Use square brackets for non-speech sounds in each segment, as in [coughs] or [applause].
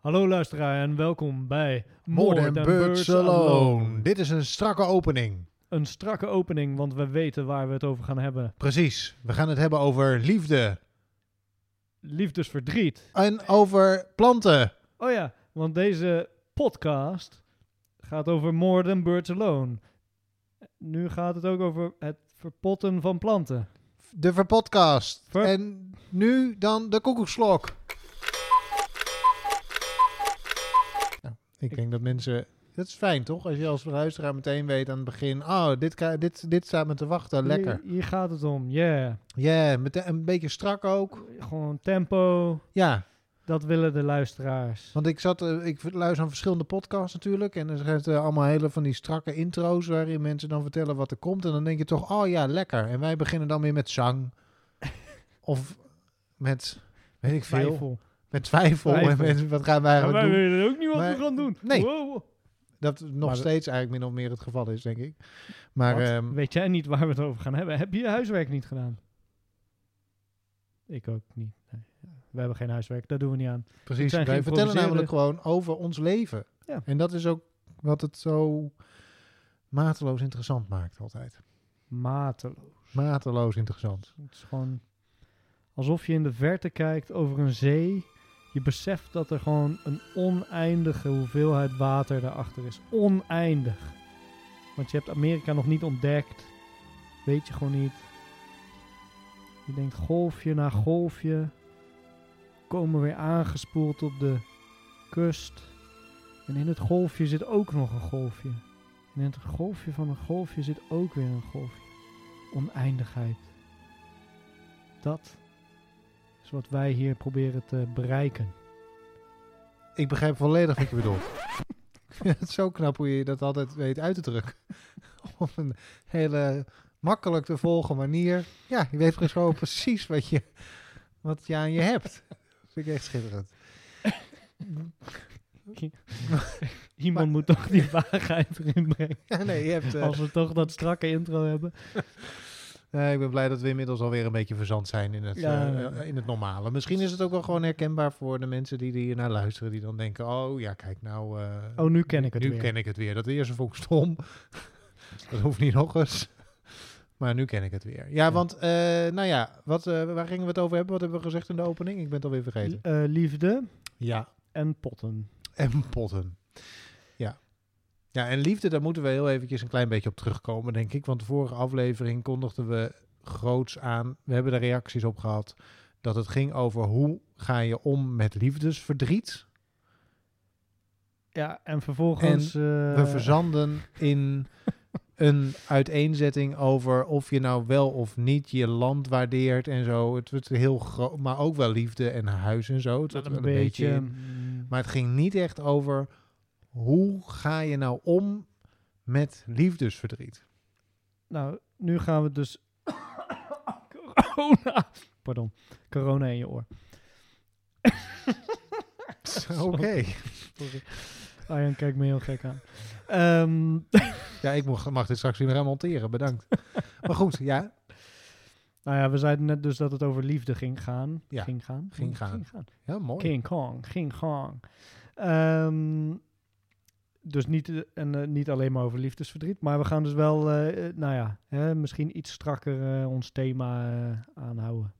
Hallo luisteraar en welkom bij More than Birds Alone. Dit is een strakke opening. Een strakke opening, want we weten waar we het over gaan hebben. Precies. We gaan het hebben over liefde. Liefdesverdriet. En over planten. Oh ja, want deze podcast gaat over More than Birds Alone. Nu gaat het ook over het verpotten van planten. De verpodcast. Ver- En nu dan de koekoekslok. Ik Ik- denk dat mensen... Dat is fijn, toch? Als je als luisteraar meteen weet aan het begin... Oh, dit, dit, dit staat me te wachten. Lekker. Hier, hier gaat het om, yeah. Ja, met een beetje strak ook. Gewoon tempo, Ja, dat willen de luisteraars. Want ik zat, eh, ik luister aan verschillende podcasts natuurlijk. En er zijn eh, allemaal hele van die strakke intro's waarin mensen dan vertellen wat er komt. En dan denk je toch, oh ja, lekker. En wij beginnen dan weer met zang. [laughs] of met, weet ik veel, Twijfel. Met twijfel. En met, wat gaan wij Maar eigenlijk wij doen? weten ook niet wat Maar- we gaan doen. Nee. Wow. Dat nog Maar- steeds eigenlijk min of meer het geval is, denk ik. Maar ehm, Weet jij niet waar we het over gaan hebben? Heb je je huiswerk niet gedaan? Ik ook niet. Nee. We hebben geen huiswerk, daar doen we niet aan. precies, wij vertellen namelijk gewoon over ons leven. Ja. En dat is ook wat het zo mateloos interessant maakt altijd. Mateloos. Mateloos interessant. Het is gewoon alsof je in de verte kijkt over een zee. Je beseft dat er gewoon een oneindige hoeveelheid water daarachter is. Oneindig. Want je hebt Amerika nog niet ontdekt. Weet je gewoon niet. Je denkt golfje na golfje. Komen weer aangespoeld op de kust. En in het golfje zit ook nog een golfje. En in het golfje van een golfje zit ook weer een golfje. Oneindigheid. Dat is wat wij hier proberen te bereiken. Ik begrijp volledig wat je bedoelt. [laughs] Ik vind het zo knap hoe je dat altijd weet uit te drukken. [laughs] Op een hele makkelijk te volgen manier. Ja, je weet gewoon precies wat je, wat je aan je hebt. Dat vind ik echt schitterend. [laughs] Iemand Maar- moet toch die vaagheid erin brengen. Ja, nee, je hebt... eh, Als we toch dat strakke intro hebben. Eh, ik ben blij dat we inmiddels alweer een beetje verzand zijn in het, Ja, eh, nee. eh, in het normale. Misschien is het ook wel gewoon herkenbaar voor de mensen die hier naar luisteren. Die dan denken, oh ja, kijk nou... Oh, nu ken ik het nu weer. ken ik het weer. Dat eerste vond ik stom. [laughs] dat hoeft niet nog eens. Maar nu ken ik het weer. Ja, Ja. want, nou ja, wat, waar gingen we het over hebben? Wat hebben we gezegd in de opening? Ik ben het alweer vergeten. Liefde Ja, en potten. en potten. Ja. En liefde, daar moeten we heel eventjes een klein beetje op terugkomen, denk ik. Want de vorige aflevering kondigden we groots aan. We hebben er reacties op gehad. Dat het ging over hoe ga je om met liefdesverdriet. Ja, en vervolgens... eh, We verzanden in [laughs] een uiteenzetting over of je nou wel of niet je land waardeert en zo. Het wordt heel groot, maar ook wel liefde en huis en zo. Het een wel beetje... mm, Maar het ging niet echt over hoe ga je nou om met liefdesverdriet. Nou, nu gaan we dus... [coughs] Corona. Pardon. Corona in je oor. [laughs] Oké. Sorry. Arjan kijkt me heel gek aan. Ehm, [laughs] Ja, ik mag, mag dit straks weer gaan monteren. Bedankt. [laughs] maar goed, ja. nou ja, we zeiden net dus dat het over liefde ging gaan. Ja, Ging gaan? ging gaan. Ging gaan. Ja, mooi. King Kong, King Kong. Ehm, dus niet, eh, en, eh, niet alleen maar over liefdesverdriet, maar we gaan dus wel, eh, nou ja, hè, misschien iets strakker ons thema aanhouden.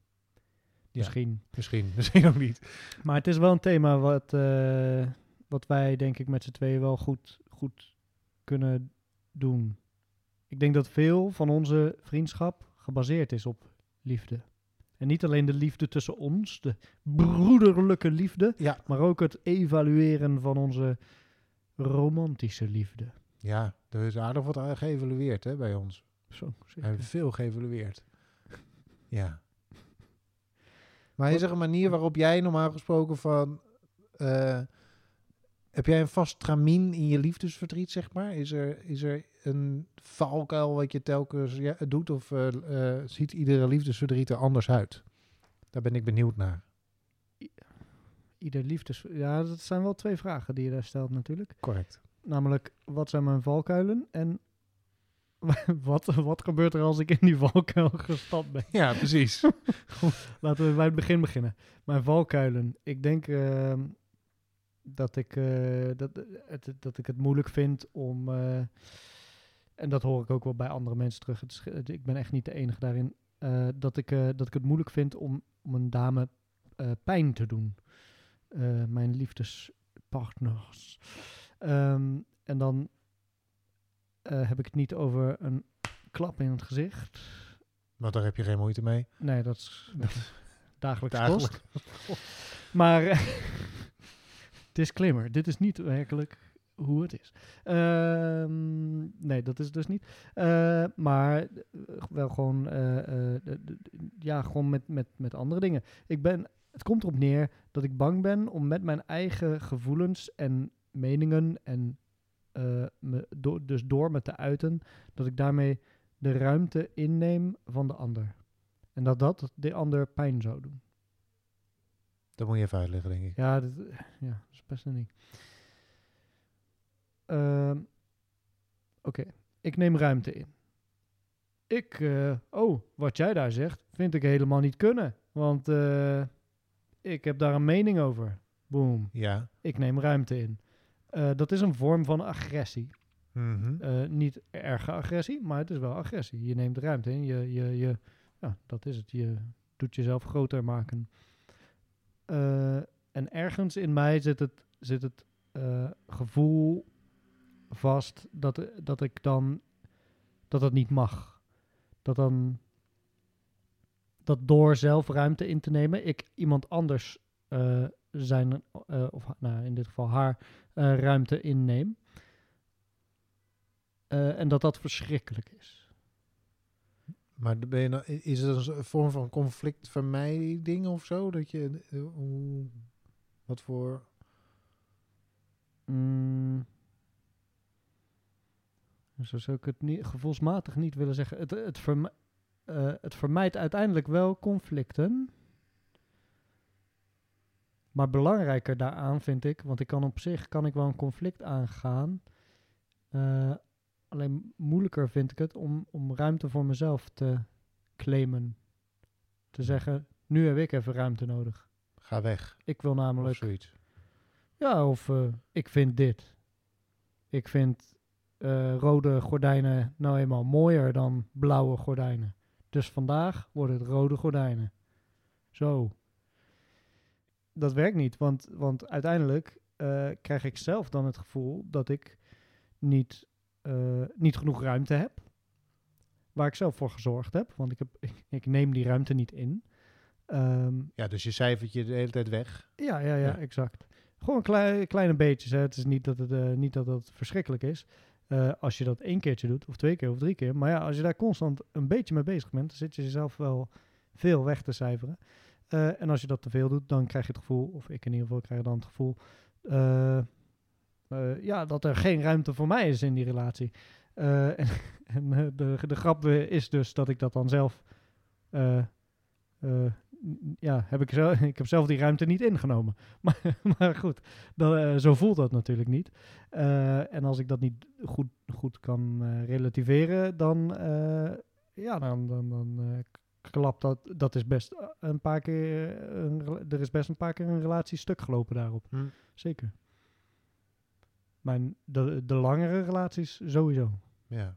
Ja. Misschien. Misschien, [laughs] misschien ook niet. Maar het is wel een thema wat, wat wij denk ik met z'n tweeën wel goed, goed kunnen doen. Ik denk dat veel van onze vriendschap gebaseerd is op liefde. En niet alleen de liefde tussen ons, de broederlijke liefde, Ja. maar ook het evalueren van onze romantische liefde. Ja, er is aardig wat geëvalueerd hè, bij ons. Zo, je. veel geëvalueerd. [laughs] Ja. Maar is er een manier waarop jij normaal gesproken van... eh, heb jij een vast tramien in je liefdesverdriet, zeg maar? Is er, is er een valkuil wat je telkens ja, doet? Of eh, eh, ziet iedere liefdesverdriet er anders uit? Daar ben ik benieuwd naar. Ieder liefdes... Ja, dat zijn wel twee vragen die je daar stelt natuurlijk. Correct. Namelijk, wat zijn mijn valkuilen? En [laughs] wat, wat gebeurt er als ik in die valkuil gestapt ben? Ja, precies. [laughs] Laten we bij het begin beginnen. Mijn valkuilen. Ik denk, ehm, dat, ik, eh, dat, het, dat ik het moeilijk vind om. eh, en dat hoor ik ook wel bij andere mensen terug. Is, ik ben echt niet de enige daarin. eh, dat, ik, dat ik het moeilijk vind om, om een dame pijn te doen. Eh, mijn liefdespartners. Ehm, en dan eh, heb ik het niet over een klap in het gezicht. Want daar heb je geen moeite mee. Nee, dat is, [laughs] [laughs] dagelijks Dagelijks. kost. [laughs] Maar disclaimer, dit is niet werkelijk hoe het is. Ehm, nee, dat is dus niet. Eh, maar wel gewoon, ja, gewoon met, met, met andere dingen. Ik ben, het komt erop neer dat ik bang ben om met mijn eigen gevoelens en meningen en eh, me, do- dus door me te uiten, dat ik daarmee de ruimte inneem van de ander. En dat dat de ander pijn zou doen. Dat moet je even uitleggen, denk ik. Ja, dat, ja, dat is best een ding. Ehm, Oké, ik neem ruimte in. Ik, eh, oh, wat jij daar zegt, vind ik helemaal niet kunnen. Want eh, ik heb daar een mening over. Boom, Ja. ik neem ruimte in. Eh, dat is een vorm van agressie. Mhm. Eh, niet erge agressie, maar het is wel agressie. Je neemt ruimte in. Je, je, je, ja, dat is het. Je doet jezelf groter maken. Eh, en ergens in mij zit het, zit het gevoel vast dat, dat ik dan dat het niet mag. Dat dan dat door zelf ruimte in te nemen, ik iemand anders eh, zijn, eh, of nou, in dit geval haar, eh, ruimte inneem. En dat dat verschrikkelijk is. Maar ben je nou, is het een vorm van conflictvermijding of zo? Dat je, hoe, wat voor... Mm. Zo zou ik het niet, gevoelsmatig niet willen zeggen. Het, het, verm- eh, het vermijdt uiteindelijk wel conflicten. Maar belangrijker daaraan vind ik, want ik kan op zich kan ik wel een conflict aangaan. Eh, alleen moeilijker vind ik het om, om ruimte voor mezelf te claimen. Te zeggen, nu heb ik even ruimte nodig. Ga weg. Ik wil Of namelijk zoiets. ja, of eh, ik vind dit. Ik vind rode gordijnen nou eenmaal mooier dan blauwe gordijnen. Dus vandaag worden het rode gordijnen. Zo. Dat werkt niet, want, want uiteindelijk eh, krijg ik zelf dan het gevoel dat ik niet, eh, niet genoeg ruimte heb. Waar ik zelf voor gezorgd heb, want ik, heb, ik, [laughs] ik neem die ruimte niet in. Ehm, Ja, dus je cijfert je de hele tijd weg. ja, ja, ja, Ja. exact. Gewoon klei- kleine beetjes. Hè. Het is niet dat het, eh, niet dat het verschrikkelijk is. Eh, als je dat één keertje doet, of twee keer, of drie keer. Maar ja, als je daar constant een beetje mee bezig bent, dan zit je jezelf wel veel weg te cijferen. Eh, en als je dat te veel doet, dan krijg je het gevoel, of ik in ieder geval krijg dan het gevoel, eh, ja, dat er geen ruimte voor mij is in die relatie. [laughs] En en de, de grap is dus dat ik dat dan zelf ja, heb ik, zelf, [laughs] ik heb zelf die ruimte niet ingenomen. [laughs] Maar, maar goed, dan, eh, zo voelt dat natuurlijk niet. Eh, en als ik dat niet goed, goed kan eh, relativeren, dan, ja, dan, dan, dan klapt dat. Dat is best een paar keer. Een, er is best een paar keer een relatie stuk gelopen daarop. Hm. Zeker. Mijn, de, de langere relaties sowieso. Ja.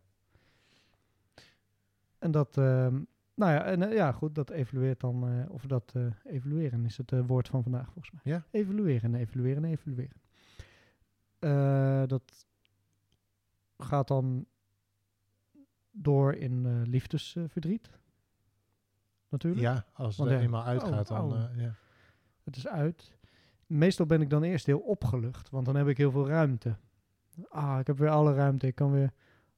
En dat, ehm, nou ja, en, eh, ja, goed, dat evalueert dan, eh, of dat evalueren is het woord van vandaag volgens mij. Ja. Evalueren, evalueren, evalueren. Eh, dat gaat dan door in liefdesverdriet. Natuurlijk. ja, als het er ja, eenmaal uitgaat, oh, dan... oh. ja. Het is uit. Meestal ben ik dan eerst heel opgelucht, want dan heb ik heel veel ruimte. Ah, ik heb weer alle ruimte. Ik kan weer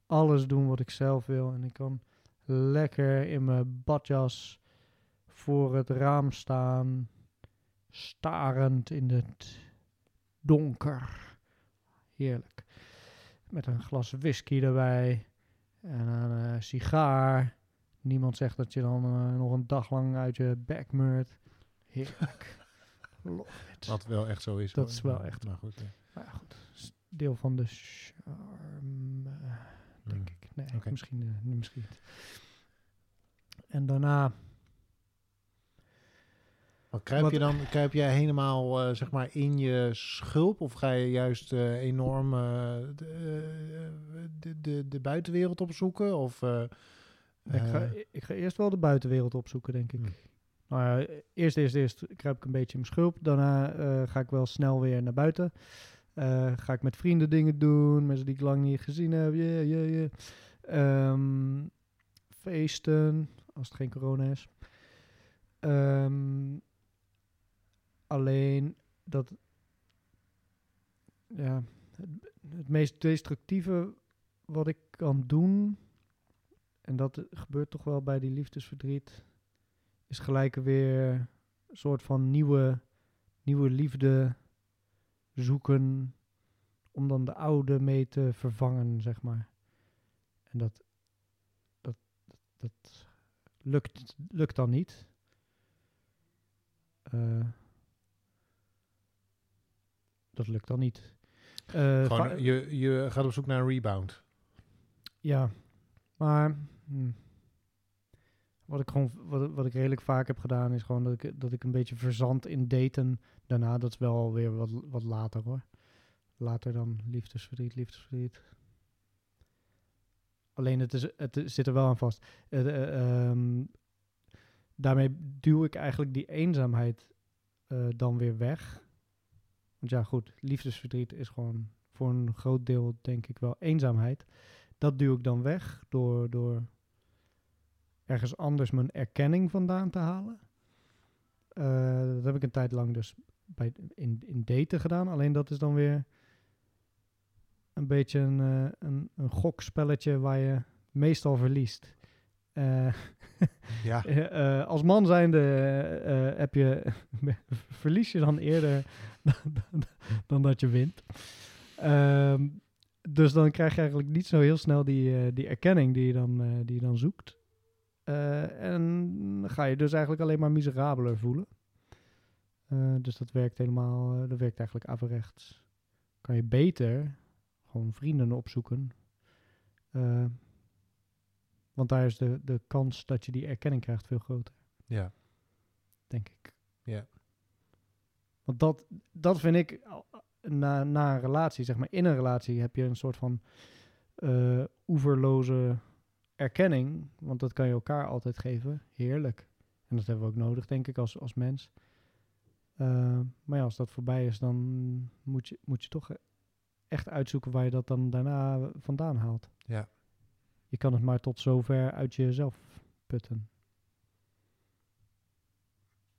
alles doen wat ik zelf wil. En ik kan lekker in mijn badjas voor het raam staan, starend in het donker. Heerlijk. Met een glas whisky erbij en een eh, sigaar. Niemand zegt dat je dan eh, nog een dag lang uit je bek meurt. Heerlijk. [laughs] Wat wel echt zo is. Dat hoor. is wel echt. Maar goed. ja. Maar ja, goed. deel van de charme. Nee, misschien, eh, misschien niet. En daarna, Maar kruip, Wat- je dan, kruip jij helemaal eh, zeg maar in je schulp? Of ga je juist eh, enorm de, de, de, buitenwereld opzoeken? Of, Ik ga, eh, ik ga eerst wel de buitenwereld opzoeken, denk ik. Hm. Nou ja, eerst, eerst, eerst kruip ik een beetje in mijn schulp. Daarna ga ik wel snel weer naar buiten. Eh, ga ik met vrienden dingen doen, mensen die ik lang niet gezien heb. Yeah, yeah, yeah. Ehm, feesten, als het geen corona is. Ehm, alleen dat... Ja, het, het meest destructieve wat ik kan doen... En dat gebeurt toch wel bij die liefdesverdriet is gelijk weer een soort van nieuwe, nieuwe liefde zoeken om dan de oude mee te vervangen, zeg maar. En dat, dat, dat, dat lukt, lukt dan niet. Eh, dat lukt dan niet. Eh, gewoon, je, je gaat op zoek naar een rebound. ja, maar hm, wat ik gewoon wat, wat ik redelijk vaak heb gedaan is gewoon dat ik dat ik een beetje verzand in daten. Daarna dat is wel weer wat wat later hoor. Later dan liefdesverdriet, liefdesverdriet. Alleen het, is, het zit er wel aan vast. Eh, ehm, daarmee duw ik eigenlijk die eenzaamheid eh, dan weer weg. Want ja, goed, liefdesverdriet is gewoon voor een groot deel denk ik wel eenzaamheid. Dat duw ik dan weg door, door ergens anders mijn erkenning vandaan te halen. Eh, dat heb ik een tijd lang dus bij, in, in daten gedaan. Alleen dat is dan weer een beetje een, eh, een, een gokspelletje waar je meestal verliest. Eh, [laughs] Ja. [laughs] als man zijnde heb je, [laughs] verlies je dan eerder dan, dan, dan dat je wint. Ehm, dus dan krijg je eigenlijk niet zo heel snel die, die erkenning die je dan, die je dan zoekt. Eh, en ga je dus eigenlijk alleen maar miserabeler voelen. Eh, dus dat werkt helemaal, eh, dat werkt eigenlijk averechts. Kan je beter gewoon vrienden opzoeken. Want daar is de, de kans dat je die erkenning krijgt veel groter, ja. denk ik. Ja. Want dat, dat vind ik, na, na een relatie, zeg maar in een relatie, heb je een soort van oeverloze erkenning. Want dat kan je elkaar altijd geven. Heerlijk. En dat hebben we ook nodig, denk ik, als, als mens. Eh, maar ja, als dat voorbij is, dan moet je, moet je toch echt uitzoeken waar je dat dan daarna vandaan haalt. Ja. Je kan het maar tot zover uit jezelf putten.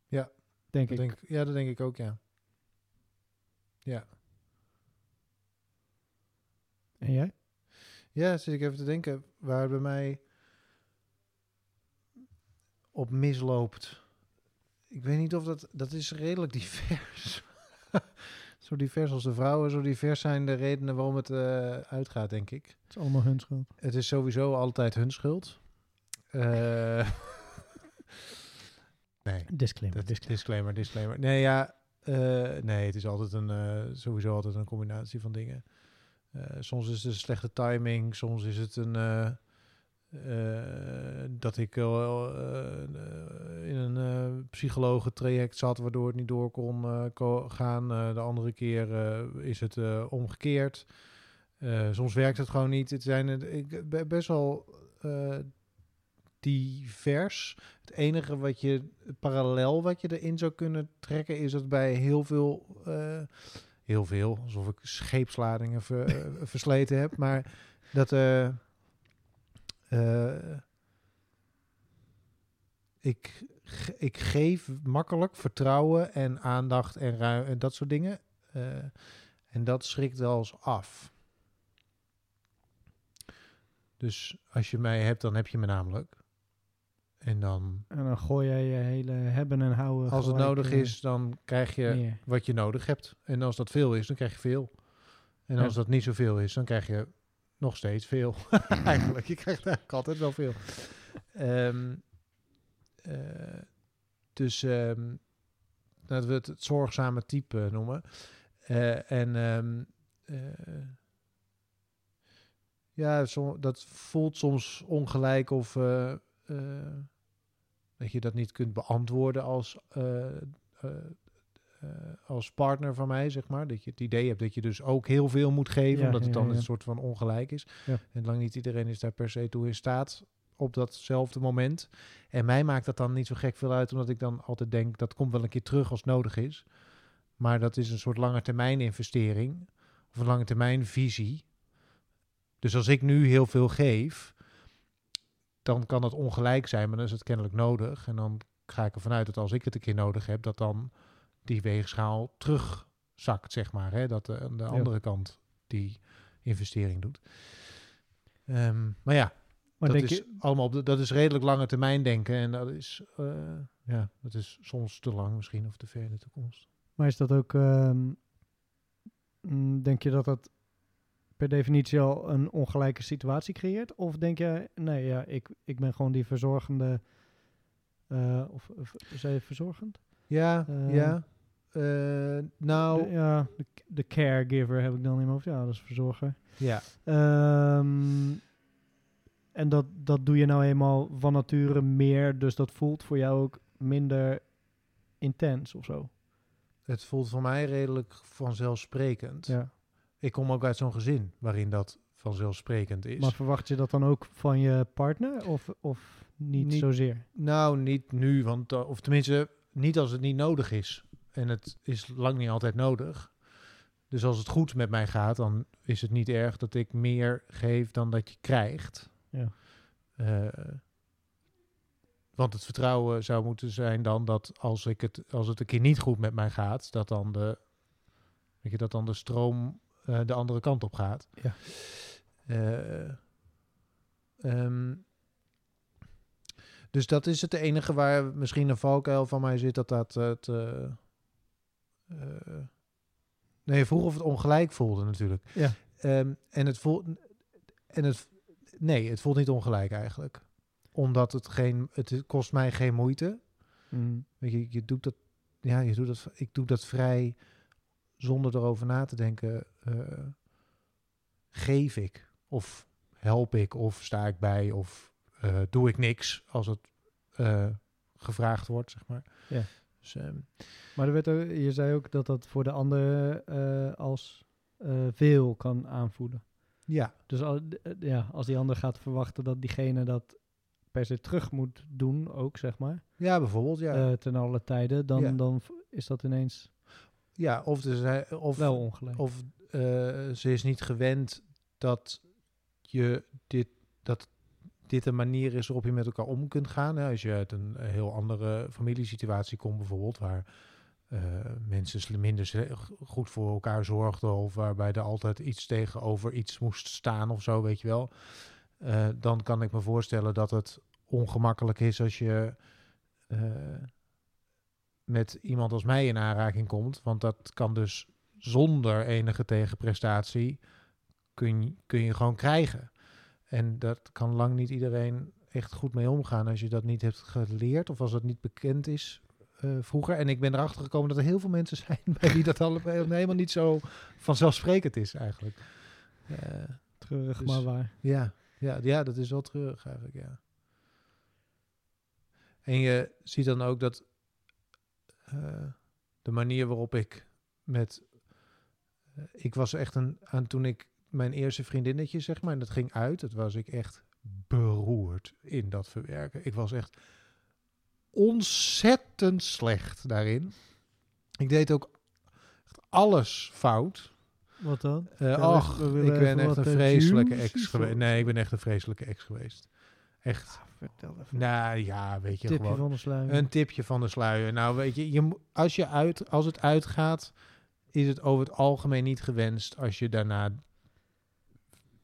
Ja, Denk ik. denk, ja, dat denk ik ook, ja. Ja. En jij? Ja, zit ik even te denken. Waar bij mij op misloopt. Ik weet niet of dat... Dat is redelijk divers. [laughs] zo divers als de vrouwen, zo divers zijn de redenen waarom het eh, uitgaat, denk ik. Het is allemaal hun schuld. Het is sowieso altijd hun schuld. Eh, [laughs] nee. Disclaimer. Dat, disclaimer. disclaimer, disclaimer. Nee, ja, eh, nee, het is altijd een, sowieso altijd een combinatie van dingen. Eh, soms is het een slechte timing, soms is het een, eh, eh, dat ik wel in een eh psychologentraject zat, waardoor het niet door kon ko- gaan. De andere keer is het omgekeerd. Soms werkt het gewoon niet. Het zijn ik best wel divers. Het enige wat je parallel wat je erin zou kunnen trekken is dat bij heel veel, heel veel, alsof ik scheepsladingen eh, [laughs] versleten heb, maar dat eh, ik, ik geef makkelijk vertrouwen en aandacht en, ruim, en dat soort dingen. En dat schrikt wel af. Dus als je mij hebt, dan heb je me namelijk. En dan, En dan gooi jij je hele hebben en houden. als het nodig eh, is, dan krijg je wat je nodig hebt. En als dat veel is, dan krijg je veel. En Ja. als dat niet zoveel is, dan krijg je nog steeds veel. [laughs] eigenlijk, je krijgt eigenlijk altijd wel veel. Ehm, eh, dus ehm, laten we het het zorgzame type noemen. Eh, en ehm, eh, ja, dat voelt soms ongelijk of dat je dat niet kunt beantwoorden als, eh, eh, eh, als partner van mij, zeg maar. Dat je het idee hebt dat je dus ook heel veel moet geven, Ja, omdat het dan een soort van ongelijk is. En lang niet iedereen is daar per se toe in staat op datzelfde moment. En mij maakt dat dan niet zo gek veel uit, omdat ik dan altijd denk dat komt wel een keer terug als nodig is. Maar dat is een soort lange termijn investering of een lange termijn visie. Dus als ik nu heel veel geef, dan kan het ongelijk zijn, maar dan is het kennelijk nodig. En dan ga ik ervan uit dat als ik het een keer nodig heb, dat dan die weegschaal terugzakt, zeg maar. Hè? Dat de, de Ja. andere kant die investering doet. Ehm, maar ja, Maar dat denk is je, allemaal op de, dat is redelijk lange termijn denken. En dat is, eh, ja, dat is soms te lang misschien of te ver in de toekomst. maar is dat ook, ehm, mm, denk je dat dat per definitie al een ongelijke situatie creëert? Of denk je, nee, ja, ik, ik ben gewoon die verzorgende, eh, of, of zei je verzorgend? Ja, Eh, ja. Eh, nou, De, ja, de, de caregiver heb ik dan in mijn hoofd. Ja, dat is verzorger. ja. Ehm, en dat, dat doe je nou eenmaal van nature meer, dus dat voelt voor jou ook minder intens of zo. Het voelt voor mij redelijk vanzelfsprekend. Ja. Ik kom ook uit zo'n gezin waarin dat vanzelfsprekend is. Maar verwacht je dat dan ook van je partner of, of niet, Niet- zozeer? Nou, niet nu, want, uh, of tenminste, niet als het niet nodig is. En het is lang niet altijd nodig. Dus als het goed met mij gaat, dan is het niet erg dat ik meer geef dan dat je krijgt. Ja. Eh, want het vertrouwen zou moeten zijn dan dat als, ik het, als het een keer niet goed met mij gaat, dat dan de, weet je, dat dan de stroom eh, de andere kant op gaat. Ja. Eh, ehm, dus dat is het enige waar misschien een valkuil van mij zit, dat dat het... eh, nee, je vroeg of het ongelijk voelde natuurlijk. Ja. Ehm, en het voelt... En het, nee, het voelt niet ongelijk eigenlijk. Omdat het geen... Het kost mij geen moeite. Mm. Weet je, je doet dat... Ja, je doet dat, ik doe dat vrij zonder erover na te denken. Eh, geef ik? Of help ik? Of sta ik bij? Of eh, doe ik niks als het eh, gevraagd wordt, zeg maar. Ja. Dus, ehm, Maar er werd ook, je zei ook dat dat voor de ander als veel kan aanvoelen. ja, Dus al, ja, als die ander gaat verwachten dat diegene dat per se terug moet doen, ook zeg maar, ja, bijvoorbeeld, ja. ten alle tijden, dan, Ja. dan is dat ineens ja, of, zijn, of, wel ongelijk. of eh, ze is niet gewend dat je dit, dat dit een manier is waarop je met elkaar om kunt gaan. Als je uit een heel andere familiesituatie komt bijvoorbeeld, waar eh, mensen minder goed voor elkaar zorgden of waarbij er altijd iets tegenover iets moest staan of zo, weet je wel. Eh, dan kan ik me voorstellen dat het ongemakkelijk is als je met iemand als mij in aanraking komt. Want dat kan dus zonder enige tegenprestatie kun, je- kun je gewoon krijgen. En dat kan lang niet iedereen echt goed mee omgaan als je dat niet hebt geleerd of als het niet bekend is eh, vroeger. En ik ben erachter gekomen dat er heel veel mensen [laughs] zijn bij wie dat helemaal niet zo vanzelfsprekend is eigenlijk. Eh, Treurig, dus- maar waar. ja, ja, ja, dat is wel treurig eigenlijk, ja. En je ziet dan ook dat eh, de manier waarop ik met... ik was echt een... Aan toen ik mijn eerste vriendinnetje, zeg maar, en dat ging uit, dat was ik echt beroerd in dat verwerken. Ik was echt ontzettend slecht daarin. Ik deed ook alles fout. Wat dan? Ja, ach, ik ben echt een eh, vreselijke ex geweest. Nee, ik ben echt een vreselijke ex geweest. Echt. Vertel even. Nou ja, weet je Tipje gewoon. van de sluier. Een tipje van de sluier. Nou, weet je, je als, je uit, als het uitgaat, is het over het algemeen niet gewenst als je daarna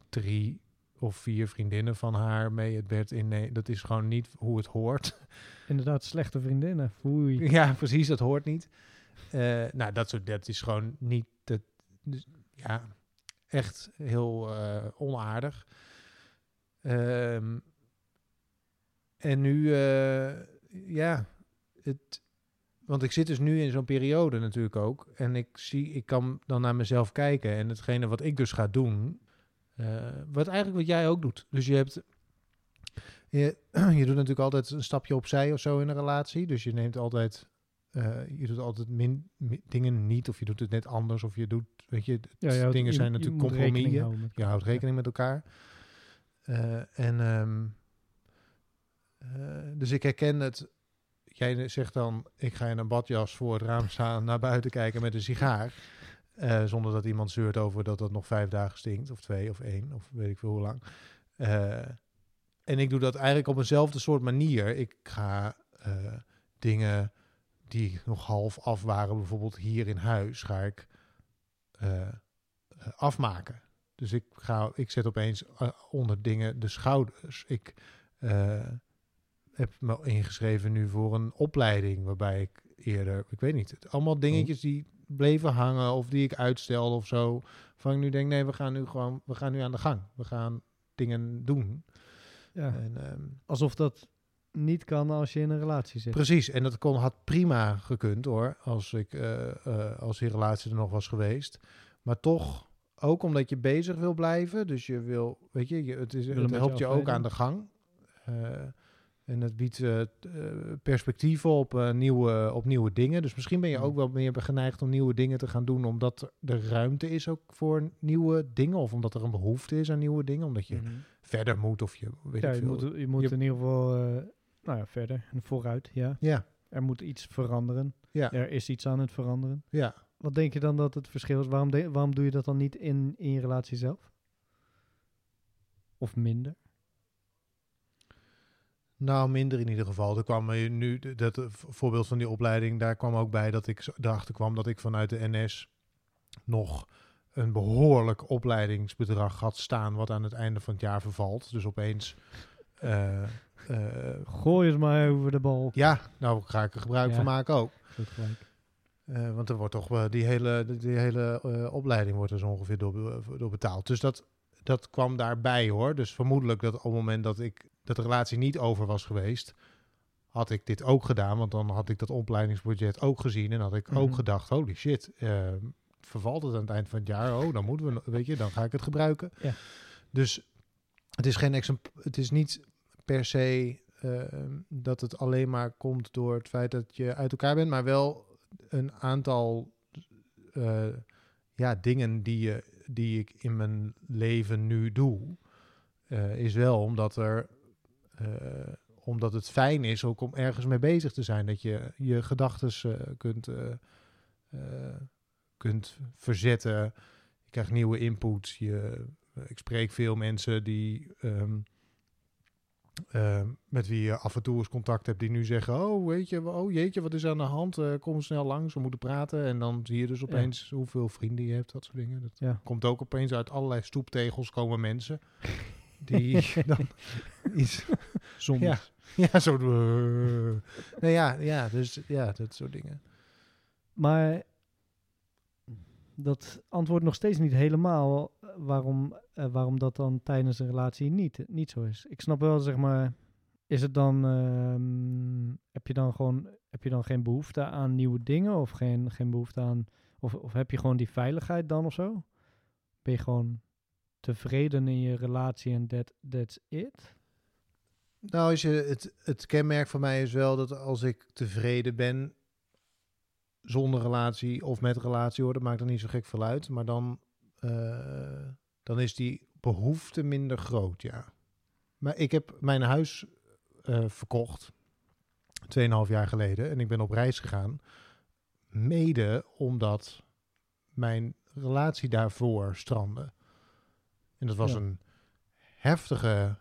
drie of vier vriendinnen van haar mee het bed in. Nee, dat is gewoon niet hoe het hoort. [laughs] Inderdaad, slechte vriendinnen. Foei. Ja, precies, dat hoort niet. Eh, nou, dat, soort, dat is gewoon niet. Dat, dus, ja, echt heel eh, onaardig. Ehm, en nu, eh, ja, het, want ik zit dus nu in zo'n periode natuurlijk ook. En ik zie, ik kan dan naar mezelf kijken. En hetgene wat ik dus ga doen, eh, wat eigenlijk wat jij ook doet. Dus je hebt, je, [clears throat] je doet natuurlijk altijd een stapje opzij of zo in een relatie. Dus je neemt altijd eh, je doet altijd min, min- dingen niet, of je doet het net anders, of je doet, weet je, Ja, dingen je- zijn natuurlijk compromissen. Je houdt rekening met elkaar. Eh, en ehm, eh, dus ik herken het. Jij zegt dan, ik ga in een badjas voor het raam staan, naar buiten kijken met een sigaar. Eh, zonder dat iemand zeurt over dat dat nog vijf dagen stinkt, of twee, of één, of weet ik veel hoe lang. Eh, en ik doe dat eigenlijk op eenzelfde soort manier. Ik ga eh, dingen die nog half af waren, bijvoorbeeld hier in huis, ga ik afmaken. Dus ik, ga, ik zet opeens onder dingen de schouders. Ik heb me ingeschreven nu voor een opleiding waarbij ik eerder, ik weet niet, het- allemaal dingetjes die bleven hangen of die ik uitstelde of zo. Van ik nu denk, nee, we gaan nu gewoon, we gaan nu aan de gang. We gaan dingen doen. Ja, En, ehm, alsof dat niet kan als je in een relatie zit. Precies, en dat kon, had prima gekund hoor, als, ik, eh, eh, als die relatie er nog was geweest. Maar toch, ook omdat je bezig wil blijven, dus je wil, weet je, je het, is, het helpt je ook aan de gang. Eh, en het biedt eh, t- eh, perspectieven op, eh, nieuwe, op nieuwe dingen. Dus misschien ben je Mm. ook wel meer geneigd om nieuwe dingen te gaan doen, omdat er ruimte is ook voor nieuwe dingen. Of omdat er een behoefte is aan nieuwe dingen, omdat je Mhm. verder moet of je weet Ja, ik je veel. moet, je moet Je- in ieder geval eh, nou ja, verder en vooruit. Ja. Ja, Er moet iets veranderen. Ja. Er is iets aan het veranderen. ja. Wat denk je dan dat het verschil is? Waarom, de- waarom doe je dat dan niet in, in je relatie zelf? Of minder? Nou, minder in ieder geval. Er kwam nu dat eh, voorbeeld van die opleiding, daar kwam ook bij dat ik erachter kwam dat ik vanuit de NS nog een behoorlijk opleidingsbedrag had staan, wat aan het einde van het jaar vervalt. Dus opeens, eh, eh, Gooi het maar over de bal. ja, nou ga ik er gebruik Ja. van maken ook. Goed gelijk. Want er wordt toch die hele, die, hele opleiding wordt er zo ongeveer door, door betaald. Dus dat, dat kwam daarbij hoor. Dus vermoedelijk dat op het moment dat ik dat de relatie niet over was geweest, had ik dit ook gedaan. Want dan had ik dat opleidingsbudget ook gezien en had ik ook Mhm. gedacht, holy shit, eh, vervalt het aan het eind van het jaar? Oh, dan moeten we, weet je, dan ga ik het gebruiken. Ja. Dus het is geen het is niet per se eh, dat het alleen maar komt door het feit dat je uit elkaar bent, maar wel een aantal eh, ja, dingen die, je, die ik in mijn leven nu doe, eh, is wel omdat er omdat het fijn is ook om ergens mee bezig te zijn. Dat je je gedachten kunt, eh, eh, kunt verzetten. Je krijgt nieuwe input. Je, ik spreek veel mensen die ehm, ehm, met wie je af en toe eens contact hebt, die nu zeggen: Oh, weet je, oh jeetje, wat is aan de hand? Eh, kom snel langs, we moeten praten. En dan zie je dus opeens hoeveel vrienden je hebt, dat soort dingen. Dat Ja. komt ook opeens uit allerlei stoeptegels komen mensen. Die [laughs] dan iets Zonder. Ja. Ja, zo. uh, nee, ja, ja, dus ja, dat soort dingen. Maar dat antwoordt nog steeds niet helemaal eh, waarom, eh, waarom dat dan tijdens een relatie niet, niet zo is. Ik snap wel, zeg maar, is het dan, ehm, heb je dan gewoon, heb je dan geen behoefte aan nieuwe dingen of geen, geen behoefte aan, of, of heb je gewoon die veiligheid dan of zo? Ben je gewoon tevreden in je relatie en that, that's it? Nou, als je, het, het kenmerk van mij is wel dat als ik tevreden ben zonder relatie of met relatie, hoor, dat maakt er niet zo gek veel uit. Maar dan, eh, dan is die behoefte minder groot, ja. Maar ik heb mijn huis eh, verkocht, 2,5 jaar geleden, en ik ben op reis gegaan. Mede omdat mijn relatie daarvoor strandde. En dat was Ja. een heftige,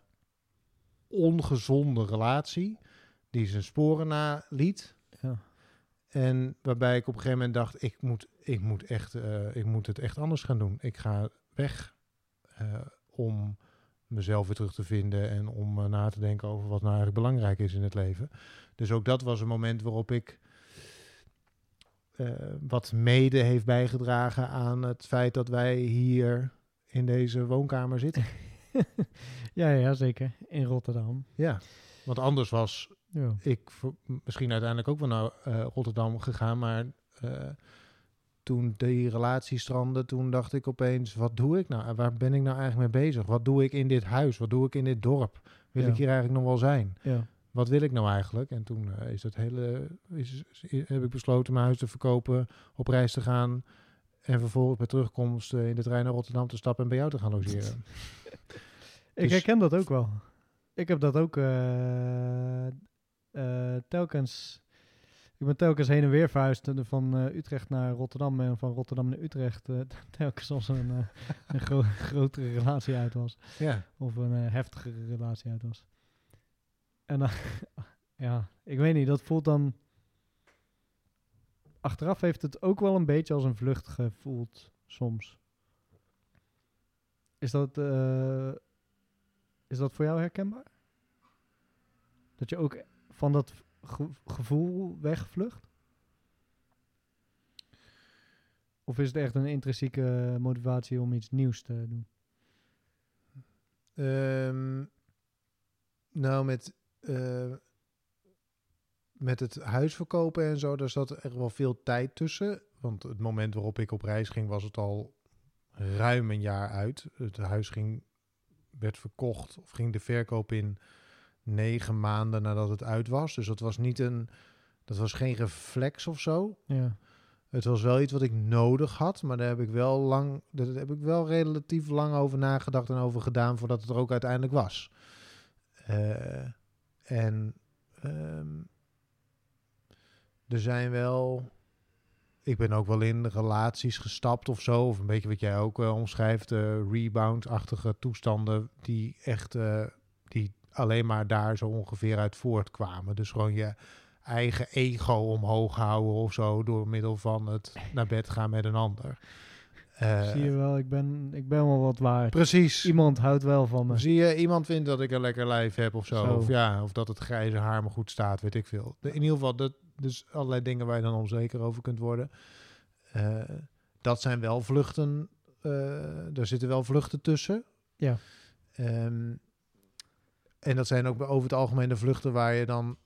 ongezonde relatie die zijn sporen naliet. Ja. En waarbij ik op een gegeven moment dacht, ik moet, ik moet, echt, eh, ik moet het echt anders gaan doen. Ik ga weg eh, om mezelf weer terug te vinden en om eh, na te denken over wat nou eigenlijk belangrijk is in het leven. Dus ook dat was een moment waarop ik wat mede heeft bijgedragen aan het feit dat wij hier in deze woonkamer zitten. [laughs] ja, ja, zeker. In Rotterdam. ja, want anders was Ja. ik misschien uiteindelijk ook wel naar eh, Rotterdam gegaan, maar eh, toen die relatie strandde, toen dacht ik opeens, wat doe ik nou? Waar ben ik nou eigenlijk mee bezig? Wat doe ik in dit huis? Wat doe ik in dit dorp? Wil Ja. ik hier eigenlijk nog wel zijn? ja. wat wil ik nou eigenlijk? En toen eh, is dat hele, is, is- heb ik besloten mijn huis te verkopen, op reis te gaan en vervolgens bij terugkomst eh, in de trein naar Rotterdam te stappen en bij jou te gaan logeren. [laughs] Ik Dus- herken dat ook wel. Ik heb dat ook eh, eh, telkens. Ik ben telkens heen en weer verhuisd van Utrecht naar Rotterdam en van Rotterdam naar Utrecht. [laughs] telkens als er een, een gro- [laughs] grotere relatie uit was. ja, Of een heftigere relatie uit was. En dan, ja, ik weet niet, dat voelt dan. Achteraf heeft het ook wel een beetje als een vlucht gevoeld, soms. Is dat, eh, is dat voor jou herkenbaar? Dat je ook van dat ge- gevoel wegvlucht? Of is het echt een intrinsieke motivatie om iets nieuws te doen? Ehm, nou, met, eh, met het huis verkopen en zo, daar zat er wel veel tijd tussen. Want het moment waarop ik op reis ging, was het al ruim een jaar uit. Het huis ging, werd verkocht of ging de verkoop in negen maanden nadat het uit was. Dus dat was niet een, dat was geen reflex of zo. Ja. Het was wel iets wat ik nodig had, maar daar heb ik wel lang, daar heb ik wel relatief lang over nagedacht en over gedaan voordat het er ook uiteindelijk was. Eh, en ehm, er zijn wel, ik ben ook wel in relaties gestapt of zo, of een beetje wat jij ook eh, omschrijft, eh, rebound-achtige toestanden die echt, eh, die alleen maar daar zo ongeveer uit voortkwamen. Dus gewoon je eigen ego omhoog houden of zo door middel van het naar bed gaan met een ander. Zie je wel, ik ben, ik ben wel wat waard. Precies. Iemand houdt wel van me. Zie je, iemand vindt dat ik een lekker lijf heb of zo. Zo. Of, ja, of dat het grijze haar me goed staat, weet ik veel. De- In ieder geval, dat, dus allerlei dingen waar je dan onzeker over kunt worden. Eh, dat zijn wel vluchten. eh daar zitten wel vluchten tussen. Ja. Ehm, en dat zijn ook over het algemeen de vluchten waar je dan...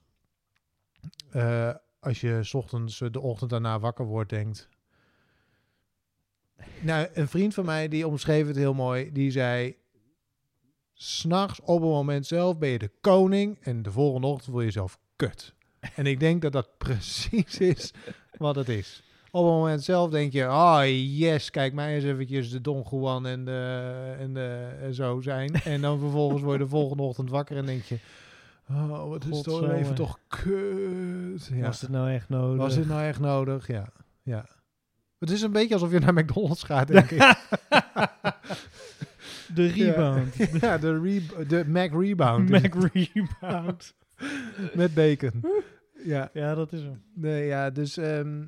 eh, als je 's ochtends de ochtend daarna wakker wordt, denkt... Nou, een vriend van mij die omschreef het heel mooi. Die zei: S'nachts op het moment zelf ben je de koning. En de volgende ochtend voel je jezelf kut. [laughs] En ik denk dat dat precies is wat het is. Op het moment zelf denk je: Oh yes, kijk mij eens eventjes de Don Juan en, de, en, de, en zo zijn. En dan vervolgens word je de volgende ochtend wakker en denk je: Oh, wat is het Godsamme. leven toch kut. Ja. Was het nou echt nodig? Was dit nou echt nodig? Ja. ja. Het is een beetje alsof je naar McDonald's gaat, denk ik. [laughs] De rebound. Ja, de, re de Mac Rebound. Mac rebound. Met bacon. Ja, ja, dat is hem. nee, ja, dus, ehm,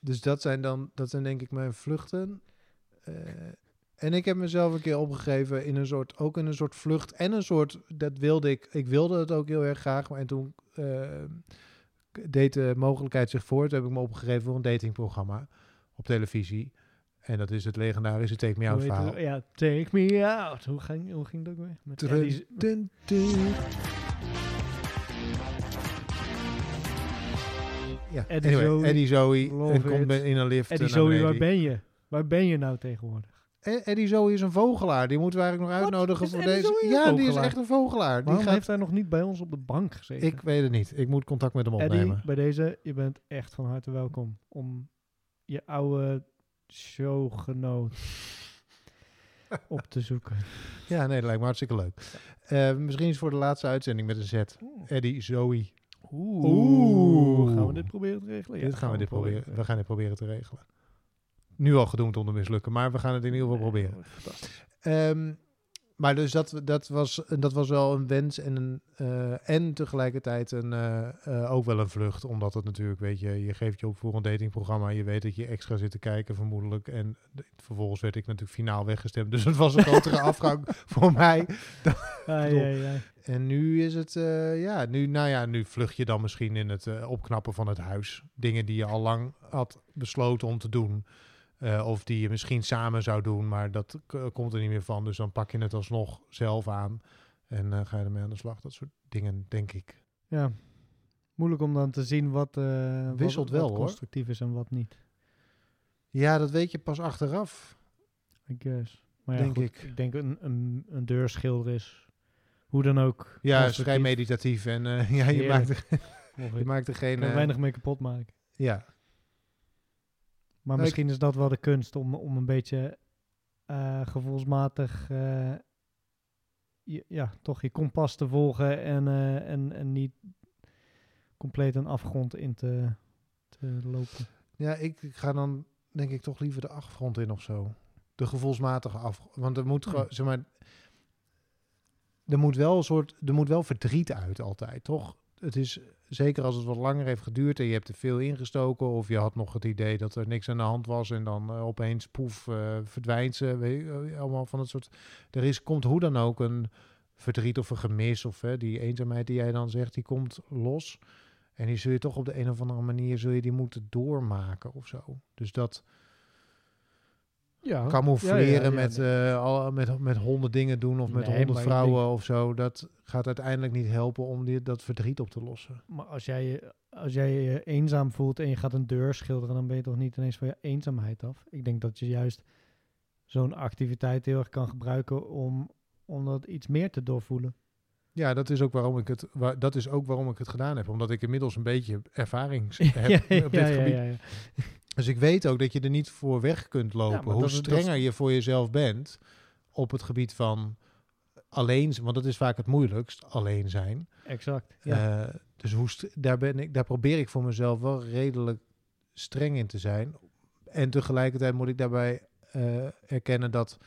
dus dat zijn dan, dat zijn denk ik mijn vluchten. Eh, en ik heb mezelf een keer opgegeven in een soort, ook in een soort vlucht en een soort, dat wilde ik, ik wilde het ook heel erg graag, maar en toen eh, deed de mogelijkheid zich voor, toen heb ik me opgegeven voor een datingprogramma op televisie. En dat is het legendarische Take Me Out verhaal. het? Ja, take me out. Hoe ging, hoe ging dat weer? Met Eddie- Dun, dun, Ja, Eddie anyway, Zoe, Eddie Zoe love en komt in een lift. Eddie eh, Zoe, waar ben je? Waar ben je nou tegenwoordig? E- Eddie Zoe is een vogelaar. Die moeten we eigenlijk nog uitnodigen voor Eddie deze. Ja, die is echt een vogelaar. Die Waarom gaat... heeft hij nog niet bij ons op de bank gezeten? Ik weet het niet. Ik moet contact met hem Eddie, opnemen. bij deze, je bent echt van harte welkom om je oude showgenoot [laughs] op te zoeken. Ja, nee, dat lijkt me hartstikke leuk. Eh, misschien is het voor de laatste uitzending met een Z. Eddie Zoe. Oeh. Oeh. Gaan we dit proberen te regelen? Ja, dit gaan we dit proberen. We gaan dit proberen te regelen. Nu al gedoemd om te mislukken, maar we gaan het in ieder geval proberen. Fantastisch. Maar dus dat, dat, was, dat was wel een wens en, een, eh, en tegelijkertijd een, eh, eh, ook wel een vlucht. Omdat het natuurlijk, weet je, je geeft je op voor een datingprogramma. Je weet dat je extra zit te kijken vermoedelijk. En vervolgens werd ik natuurlijk finaal weggestemd. [laughs] Dus het was een grotere [laughs] afgang voor mij. [laughs] Ai, ai. En nu is het, ja, nu, nou ja, nu vlucht je dan misschien in het opknappen van het huis. Dingen die je al lang had besloten om te doen. Eh, of die je misschien samen zou doen, maar dat komt er niet meer van. Dus dan pak je het alsnog zelf aan en eh, ga je ermee aan de slag. Dat soort dingen, denk ik. Ja. Moeilijk om dan te zien wat, eh Wisselt wat, wel, constructief is en wat niet. Ja, dat weet je pas achteraf. I guess. Maar ja, Denk goed, ik. ik denk een, een, een deurschilder is hoe dan ook. Ja, is vrij meditatief. En [laughs] ja, je Heerlijk. maakt, er, je maakt er geen... weinig mee kapot maken. ja, Maar misschien is dat wel de kunst om, om een beetje eh, gevoelsmatig eh, je- ja, toch je kompas te volgen en, eh, en, en niet compleet een afgrond in te, te lopen. ja ik, ik ga dan denk ik toch liever de afgrond in of zo. De gevoelsmatige afgrond. Want er moet Ja. gewoon, zeg maar... Er moet wel een soort... Er moet wel verdriet uit altijd, toch? Het is... Zeker als het wat langer heeft geduurd en je hebt er veel ingestoken... of je had nog het idee dat er niks aan de hand was... en dan eh, opeens, poef, eh, verdwijnt ze. Weet je, eh, allemaal van het soort... Er is, komt hoe dan ook een verdriet of een gemis... of hè, die eenzaamheid die jij dan zegt, die komt los... En die zul je toch op de een of andere manier zul je die moeten doormaken of zo. Dus dat Ja, camoufleren ja, ja, ja, met, eh, al, met, met honderd dingen doen of met Nee, honderd vrouwen of zo. Dat gaat uiteindelijk niet helpen om die, dat verdriet op te lossen. Maar als jij, je- als jij je eenzaam voelt en je gaat een deur schilderen, dan ben je toch niet ineens van je eenzaamheid af. Ik denk dat je juist zo'n activiteit heel erg kan gebruiken om, om dat iets meer te doorvoelen. Ja, dat is ook waarom ik het, dat is ook waarom ik het gedaan heb. Omdat ik inmiddels een beetje ervaring [laughs] heb op dit ja, gebied. Ja, ja. Dus ik weet ook dat je er niet voor weg kunt lopen. Hoe dat strenger je voor jezelf bent op het gebied van alleen, want dat is vaak het moeilijkst, alleen zijn. Exact. Ja. Eh, dus hoe daar, ben ik, daar probeer ik voor mezelf wel redelijk streng in te zijn. En tegelijkertijd moet ik daarbij eh, erkennen dat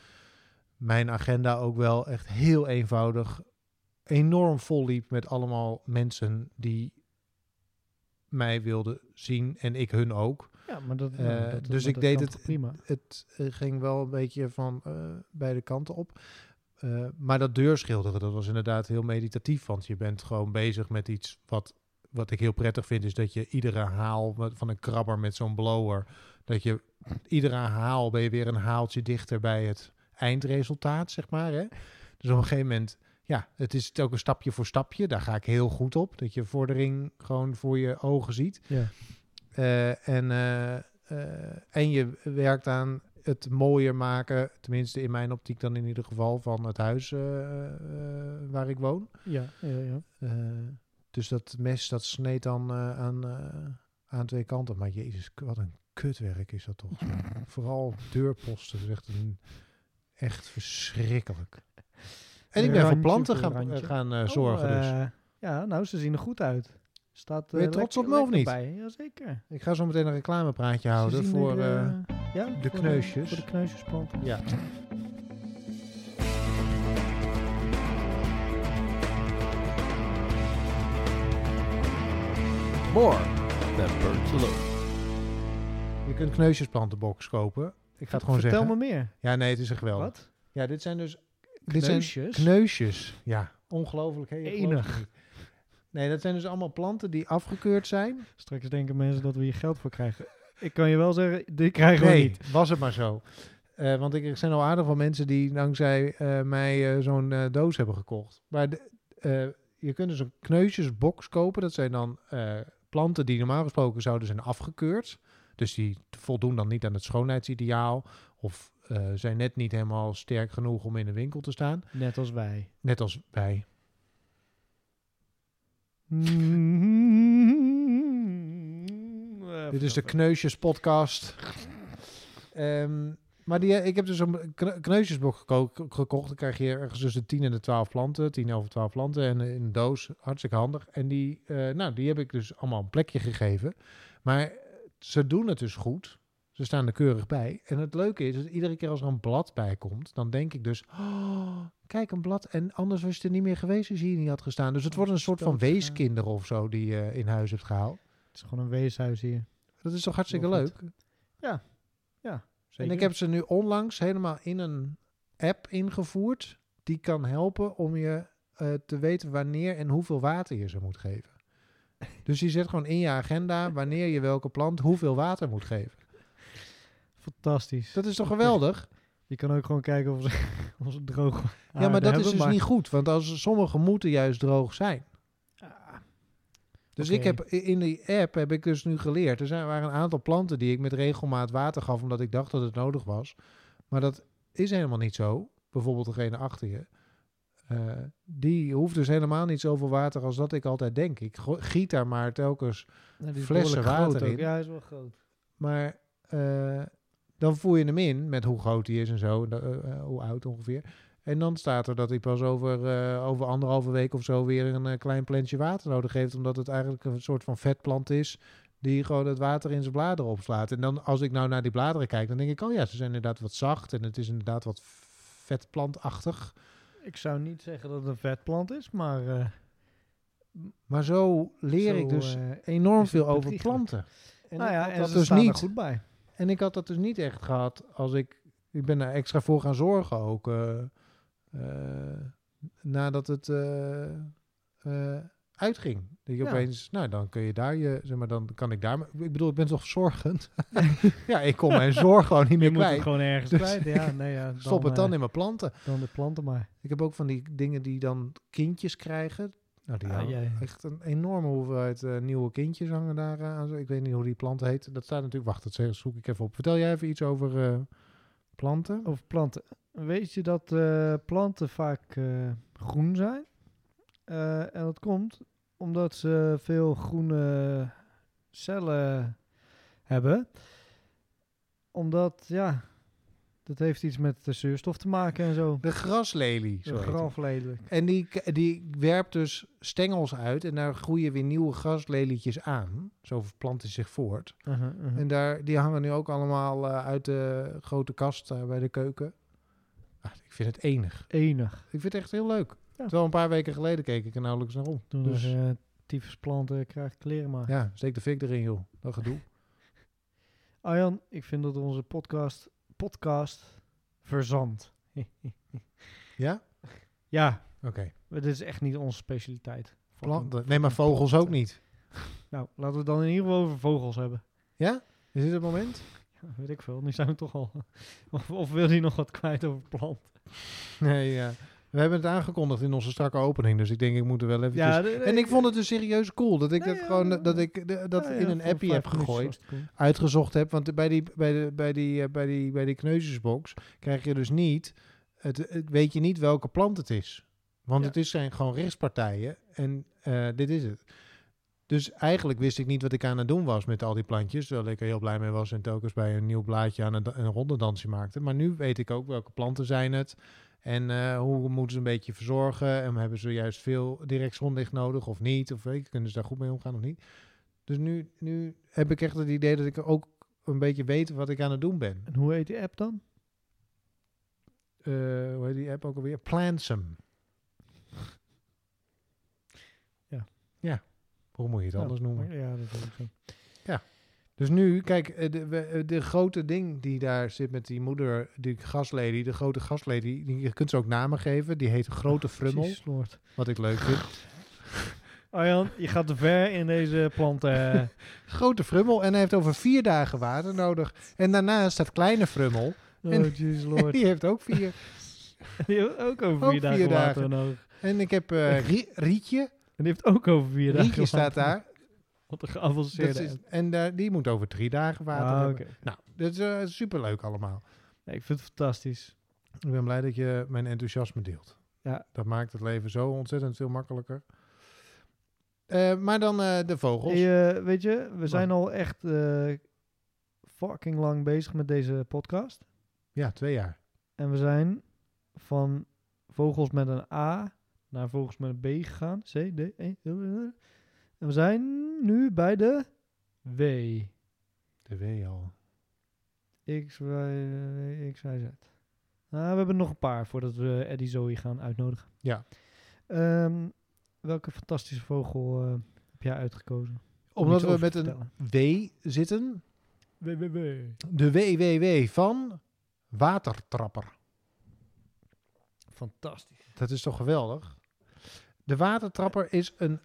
mijn agenda ook wel echt heel eenvoudig enorm vol liep met allemaal mensen die mij wilden zien en ik hun ook. Ja, maar dat, dat dus ik deed het- prima. Het eh, ging wel een beetje van eh, beide kanten op. Maar dat deurschilderen, dat was inderdaad heel meditatief. Want je bent gewoon bezig met iets wat, wat ik heel prettig vind. Is dat je iedere haal met- van een krabber met zo'n blower. Dat je iedere haal ben je weer een haaltje dichter bij het eindresultaat, zeg maar. Hè? Dus op een gegeven moment, ja, het is ook een stapje voor stapje. Daar ga ik heel goed op. Dat je vordering gewoon voor je ogen ziet. Ja. Eh, en, eh, eh, en je werkt aan het mooier maken, tenminste in mijn optiek dan in ieder geval, van het huis waar ik woon. Ja, ja, ja. Dus dat mes, dat sneed dan aan, aan twee kanten. Maar jezus, wat een kutwerk is dat toch. [laughs] Vooral deurposten, echt, een, echt verschrikkelijk. En ik ben voor planten gaan, gaan Oh, zorgen dus. ja, nou, ze zien er goed uit. Staat, Ben je eh, trots op me of niet? Bij. Jazeker. Ik ga zo meteen een reclamepraatje houden voor... er, eh, eh, ja, de voor kneusjes. voor de kneusjesplanten. ja. More than birds alone. Je kunt kneusjesplantenbox kopen. Ik ga het gewoon Vertel zeggen. me meer. Ja, nee, het is een geweldig. Wat? Ja, dit zijn dus... Dit zijn Kneusjes? kneusjes. Ja, ongelooflijk. hè? Enig. Nee, dat zijn dus allemaal planten die afgekeurd zijn. Straks denken mensen dat we hier geld voor krijgen. Ik kan je wel zeggen, die krijgen we nee, niet. was het maar zo. Eh, want ik, er zijn al aardig van mensen die dankzij eh, mij eh, zo'n doos hebben gekocht. Maar de, je kunt dus een kneusjesbox kopen. Dat zijn dan planten die normaal gesproken zouden zijn afgekeurd. Dus die voldoen dan niet aan het schoonheidsideaal. Of zijn net niet helemaal sterk genoeg om in de winkel te staan. Net als wij. Net als wij. Dit is de Kneusjes podcast. Ehm, maar die, ik heb dus een kne- kneusjesbox geko- gekocht. Dan krijg je ergens tussen de 10 en de 12 planten. 10 over 12 planten. En in een doos. Hartstikke handig. En die, eh, nou, die heb ik dus allemaal een plekje gegeven. Maar ze doen het dus goed. Ze staan er keurig bij. En het leuke is, dat iedere keer als er een blad bij komt, dan denk ik dus, oh, kijk een blad. En anders was het er niet meer geweest als je hier niet had gestaan. Dus het wordt een soort van weeskinderen of zo die je in huis hebt gehaald. Het is gewoon een weeshuis hier. Dat is toch hartstikke leuk? Ja, ja. En ik heb ze nu onlangs helemaal in een app ingevoerd. Die kan helpen om je eh, te weten wanneer en hoeveel water je ze moet geven. Dus je zet gewoon in je agenda wanneer je welke plant hoeveel water moet geven. Fantastisch. Dat is toch geweldig? [laughs] Je kan ook gewoon kijken of ze, [laughs] of ze droog Ja, maar dat is dus maar- niet goed. Want als sommige moeten juist droog zijn. Dus ik heb in die app heb ik dus nu geleerd. Er zijn, waren een aantal planten die ik met regelmaat water gaf omdat ik dacht dat het nodig was. Maar dat is helemaal niet zo. Bijvoorbeeld degene achter je. Eh, die hoeft dus helemaal niet zoveel water als dat ik altijd denk. Ik giet daar maar telkens. Nou, Flessen water ook. in. Ja, is wel groot. Maar eh, dan voer je hem in met hoe groot hij is en zo. eh, eh, hoe oud ongeveer. En dan staat er dat hij pas over, eh, over anderhalve week of zo weer een klein plantje water nodig heeft. Omdat het eigenlijk een soort van vetplant is. Die gewoon het water in zijn bladeren opslaat. En dan als ik nou naar die bladeren kijk, dan denk ik, oh ja, ze zijn inderdaad wat zacht. En het is inderdaad wat vetplantachtig. Ik zou niet zeggen dat het een vetplant is, maar Maar zo leer zo, ik dus enorm veel over planten. En nou ja, en dat ze dus er niet. goed bij. En ik had dat dus niet echt gehad als ik... Ik ben daar extra voor gaan zorgen ook. eh, eh, nadat het eh, uitging. Dat je Ja. opeens... Nou, dan kun je daar je... Zeg maar, dan kan ik daar... Ik bedoel, ik ben toch zorgend? [laughs] ja, ik kon mijn zorg gewoon niet Je meer moet het kwijt. gewoon ergens Dus- kwijt. Ja, nee, ja, [laughs] dan, Stop het dan in mijn planten. dan de planten maar. Ik heb ook van die dingen die dan kindjes krijgen. Nou, die Ah, ja, echt een enorme hoeveelheid eh, nieuwe kindjes hangen daar eh, aan. zo. Ik weet niet hoe die plant heet. Dat staat natuurlijk... Wacht, dat zoek ik even op. Vertel jij even iets over eh, planten? Over planten. Weet je dat planten vaak groen zijn? En dat komt omdat ze veel groene cellen hebben. Omdat, ja, dat heeft iets met de zuurstof te maken en zo. De graslelie. Graf lelijk. En die, die werpt dus stengels uit en daar groeien weer nieuwe graslelietjes aan. Zo plant hij zich voort. En daar, die hangen nu ook allemaal eh, uit de grote kast eh, bij de keuken. Ah, ik vind het enig. Enig. Ik vind het echt heel leuk. Ja. Terwijl een paar weken geleden keek ik er nauwelijks naar om. Toen Dus dus, uh, tyfusplanten krijgt kleren maar. ja, steek de fik erin joh. Dat gedoe. [laughs] Arjan, ik vind dat onze podcast, podcast verzandt. [laughs] ja? ja, Oké. dit is echt niet onze specialiteit. Planten. Nee, maar vogels ook niet. Nou, laten we het dan in ieder geval over vogels hebben. Ja? Is dit het moment? [laughs] Ja, weet ik veel. Nu zijn we toch al... [laughs] of, of wil hij nog wat kwijt over planten? Nee, ja. We hebben het aangekondigd in onze strakke opening, dus ik denk ik moet er wel even Ja, En ik vond het dus serieus cool dat ik Nee, dat gewoon dat ik de- dat Ja, in een appie heb gegooid, cool. uitgezocht heb, want bij die bij de bij die eh, bij die bij die kneuzesbox krijg je dus niet het, het weet je niet welke plant het is. Want Ja. het is zijn gewoon rechtspartijen en eh, dit is het. Dus eigenlijk wist ik niet wat ik aan het doen was met al die plantjes. Terwijl ik er heel blij mee was en telkens bij een nieuw blaadje aan een, een rondedansje maakte. Maar nu weet ik ook welke planten zijn het. En eh, hoe moeten ze een beetje verzorgen. En hebben ze juist veel direct zonlicht nodig of niet? Of weet je, kunnen ze daar goed mee omgaan of niet? Dus nu, nu heb ik echt het idee dat ik ook een beetje weet wat ik aan het doen ben. En hoe heet die app dan? Eh, hoe heet die app ook alweer? Plantsum. Ja. Ja. Hoe moet je het Nou, anders noemen? Ja, dat weet ik zo. Dus nu, kijk, eh, de, we- eh, de grote ding die daar zit met die moeder, die gaslady, de grote gaslady, die, je kunt ze ook namen geven. Die heet Grote Frummel, wat ik leuk vind. [laughs] Arjan, je gaat te ver in deze planten. eh. [laughs] Grote Frummel en hij heeft over vier dagen water nodig. En daarnaast staat Kleine Frummel, oh, En- [laughs] Lord. die heeft ook vier. Die heeft ook over Ook vier dagen water nodig. En ik heb Rie- Rietje, En die heeft ook over vier dagen Rietje staat daar. [laughs] Wat een geavanceerde is, en daar- die moet over drie dagen water Ah. Nou, dat is eh, superleuk allemaal. Nee, ik vind het fantastisch. Ik ben blij dat je mijn enthousiasme deelt. Ja. Dat maakt het leven zo ontzettend veel makkelijker. Eh, maar dan eh, de vogels. Hey, eh, weet je, we zijn al echt eh, fucking lang bezig met deze podcast. Ja, twee jaar. En we zijn van vogels met een A naar vogels met een B gegaan. C, D, E. En we zijn nu bij de W. De W al. X, Y, X, Y, Z. Nou, we hebben nog een paar voordat we Eddie Zoe gaan uitnodigen. Ja. Ehm, welke fantastische vogel eh, heb jij uitgekozen? om Omdat we met een? W zitten. WWW. De WWW van Watertrapper. Fantastisch. Dat is toch geweldig? De Watertrapper is een,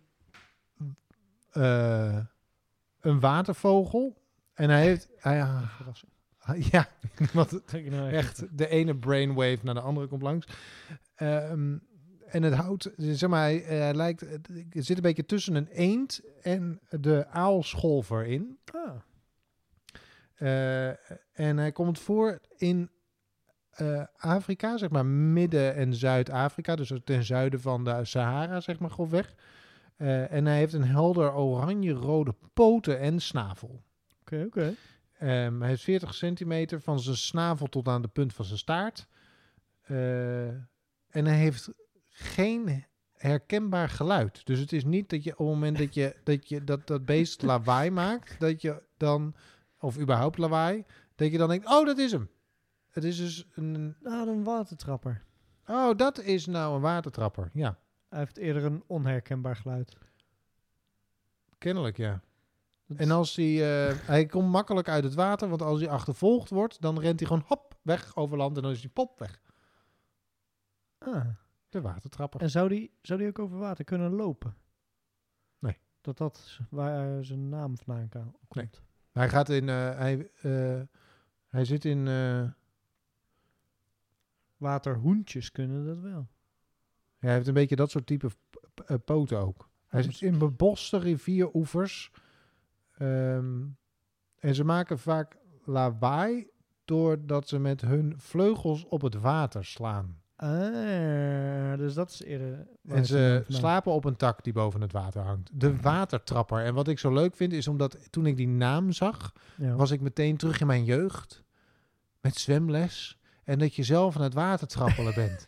eh, een watervogel. En hij heeft... Hij, ja, [laughs] [laughs] wat, Kijk nou Echt, de ene brainwave naar de andere komt langs. Ehm, en het houdt, zeg maar, hij, hij lijkt, het er zit een beetje tussen een eend en de aalscholver in. Ah, Eh, en hij komt voor in eh, Afrika, zeg maar Midden- en Zuid-Afrika. Dus ten zuiden van de Sahara, zeg maar grofweg. Eh en hij heeft een helder oranje-rode poten en snavel. Oké, oké. Ehm, hij heeft 40 centimeter van zijn snavel tot aan de punt van zijn staart. Eh, en hij heeft geen herkenbaar geluid. Dus het is niet dat je op het moment dat je dat, je, dat, dat beest [laughs] lawaai maakt, dat je dan, of überhaupt lawaai, dat je dan denkt, oh, dat is hem. Het is dus een, Nou, een watertrapper. oh, dat is nou een watertrapper. Ja, Hij heeft eerder een onherkenbaar geluid. kennelijk ja. Dat En als hij, eh, hij komt makkelijk uit het water, want als hij achtervolgd wordt, dan rent hij gewoon hop weg over land en dan is hij pop weg. Ah. De watertrapper. En zou die, zou die ook over water kunnen lopen? Nee. Dat dat waar zijn naam vandaan kan- komt. Hij gaat in, eh, hij, eh, hij zit in, eh, Waterhoentjes kunnen dat wel. Ja, hij heeft een beetje dat soort type eh, poten ook. Hij zit in beboste rivieroevers. Ehm, en ze maken vaak lawaai doordat ze met hun vleugels op het water slaan. Ah, dus dat is eerder... En ze slapen op een tak die boven het water hangt. De watertrapper. En wat ik zo leuk vind is omdat toen ik die naam zag, Ja. was ik meteen terug in mijn jeugd. Met zwemles. En dat je zelf aan het water trappelen bent.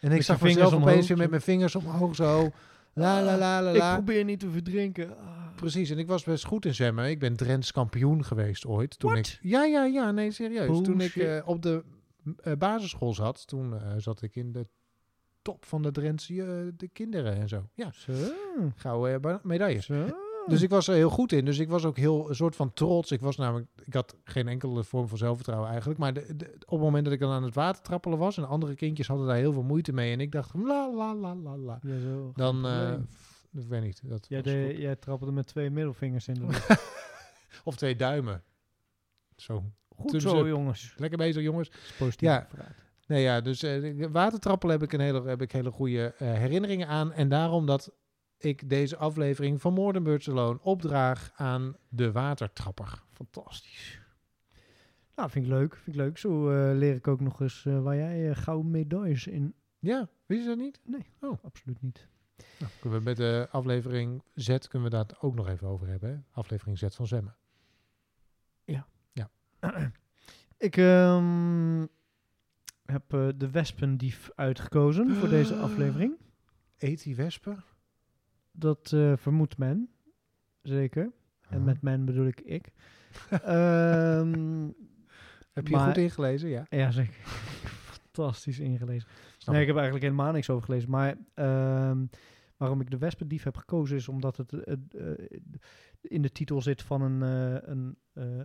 En ik zag vingers omhoog, opeens weer met mijn vingers omhoog zo. La la la la Ik la. probeer niet te verdrinken. Ah. Precies, en ik was best goed in zwemmen. Ik ben Drents kampioen geweest ooit. Toen What? ik, ja, ja, ja, nee, serieus. Toen ik eh, op de eh, basisschool zat, toen eh, zat ik in de top van de Drentse de kinderen en zo. Ja, Zo. gouden medailles. Zo. Dus ik was er heel goed in. Dus ik was ook heel een soort van trots. Ik was namelijk, ik had geen enkele vorm van zelfvertrouwen eigenlijk. Maar de, de- op het moment dat ik dan aan het water trappelen was en andere kindjes hadden daar heel veel moeite mee. En ik dacht, la la la la la. Ja, zo. Dan, f- ik weet niet. Dat jij, de, jij trappelde met twee middelvingers in de lucht. [laughs] [laughs] Of twee duimen. Zo. Goed zo, up. jongens. Lekker bezig, jongens. Dat is positief Ja. Nee, ja, dus eh watertrappelen heb ik een hele, heb ik hele goede eh, herinneringen aan. En daarom dat ik deze aflevering van Alone opdraag aan de watertrapper. Fantastisch. Nou, vind ik leuk. Vind ik leuk. Zo eh, leer ik ook nog eens eh, waar jij eh, gouden medailles in... Ja, wist je dat niet? Absoluut niet. Nou, kunnen we met de aflevering Z kunnen we daar ook nog even over hebben. Hè? Aflevering Z van Zwemmen. [clears throat] Ik ehm, heb de wespendief uitgekozen voor deze [gasps] aflevering. Eet die wespen? Dat eh, vermoedt men. Zeker. En met men bedoel ik ik. [laughs] Ehm, Heb je maar- goed ingelezen? Ja. ja, zeker. [laughs] Fantastisch ingelezen. Snap nee, ik. heb eigenlijk helemaal niks over gelezen. Maar ehm, waarom ik de wespendief heb gekozen is omdat het eh, eh, in de titel zit van een, een,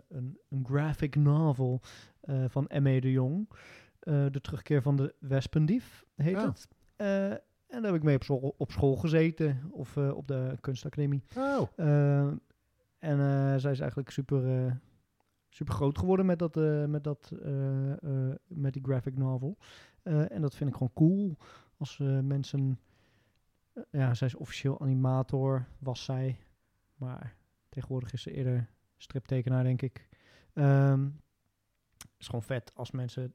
een, een graphic novel van M.E. de Jong. De terugkeer van de wespendief heet Oh. het. En daar heb ik mee op school, op school gezeten. Of eh, op de kunstacademie. Oh, Eh, en eh, zij is eigenlijk super, super groot geworden met, dat, met, dat, met die graphic novel. En dat vind ik gewoon cool. Als mensen... ja, zij is officieel animator, was zij. Maar tegenwoordig is ze eerder striptekenaar, denk ik. Het is gewoon vet als mensen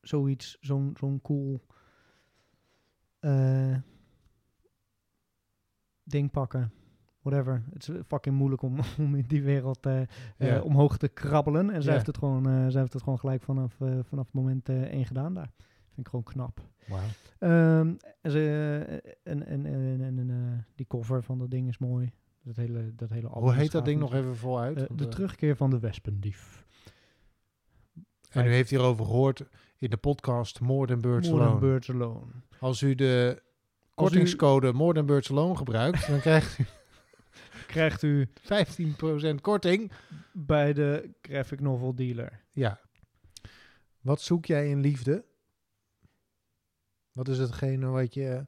zoiets, zo'n zo'n cool eh, ding pakken. Whatever. Het is fucking moeilijk om, [laughs] om in die wereld eh, eh, omhoog te krabbelen. En zij, heeft het gewoon, zij heeft het gewoon gelijk vanaf, vanaf moment eh, één gedaan daar. Vind ik gewoon knap. wauw. Ehm, en, ze, en, en, en, en, en, die cover van dat ding is mooi. Dat hele, dat hele album Hoe heet dat ding nog even voluit? De terugkeer van de wespendief. en u heeft hierover gehoord in de podcast More Than Birds Alone. Birds Alone. Als u de Als u- kortingscode More Than Birds Alone gebruikt, dan krijgt u [laughs] Krijgt u 15% korting. bij de graphic novel dealer. Ja. Wat zoek jij in liefde? Wat is hetgene wat je...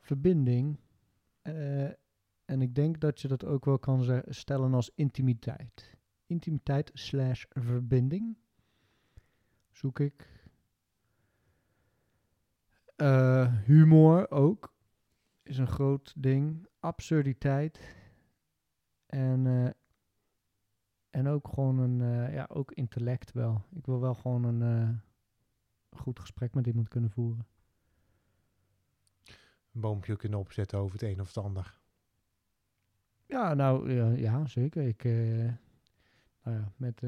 Verbinding. eh, en ik denk dat je dat ook wel kan stellen als intimiteit. Intimiteit slash verbinding. Zoek ik. Eh, humor ook. Is een groot ding. Absurditeit. En eh, En ook gewoon een, eh, ja, ook intellect wel. Ik wil wel gewoon een eh, goed gesprek met iemand kunnen voeren. Een boompje kunnen opzetten over het een of het ander. Ja, nou, ja, ja zeker. Ik, nou ja, met,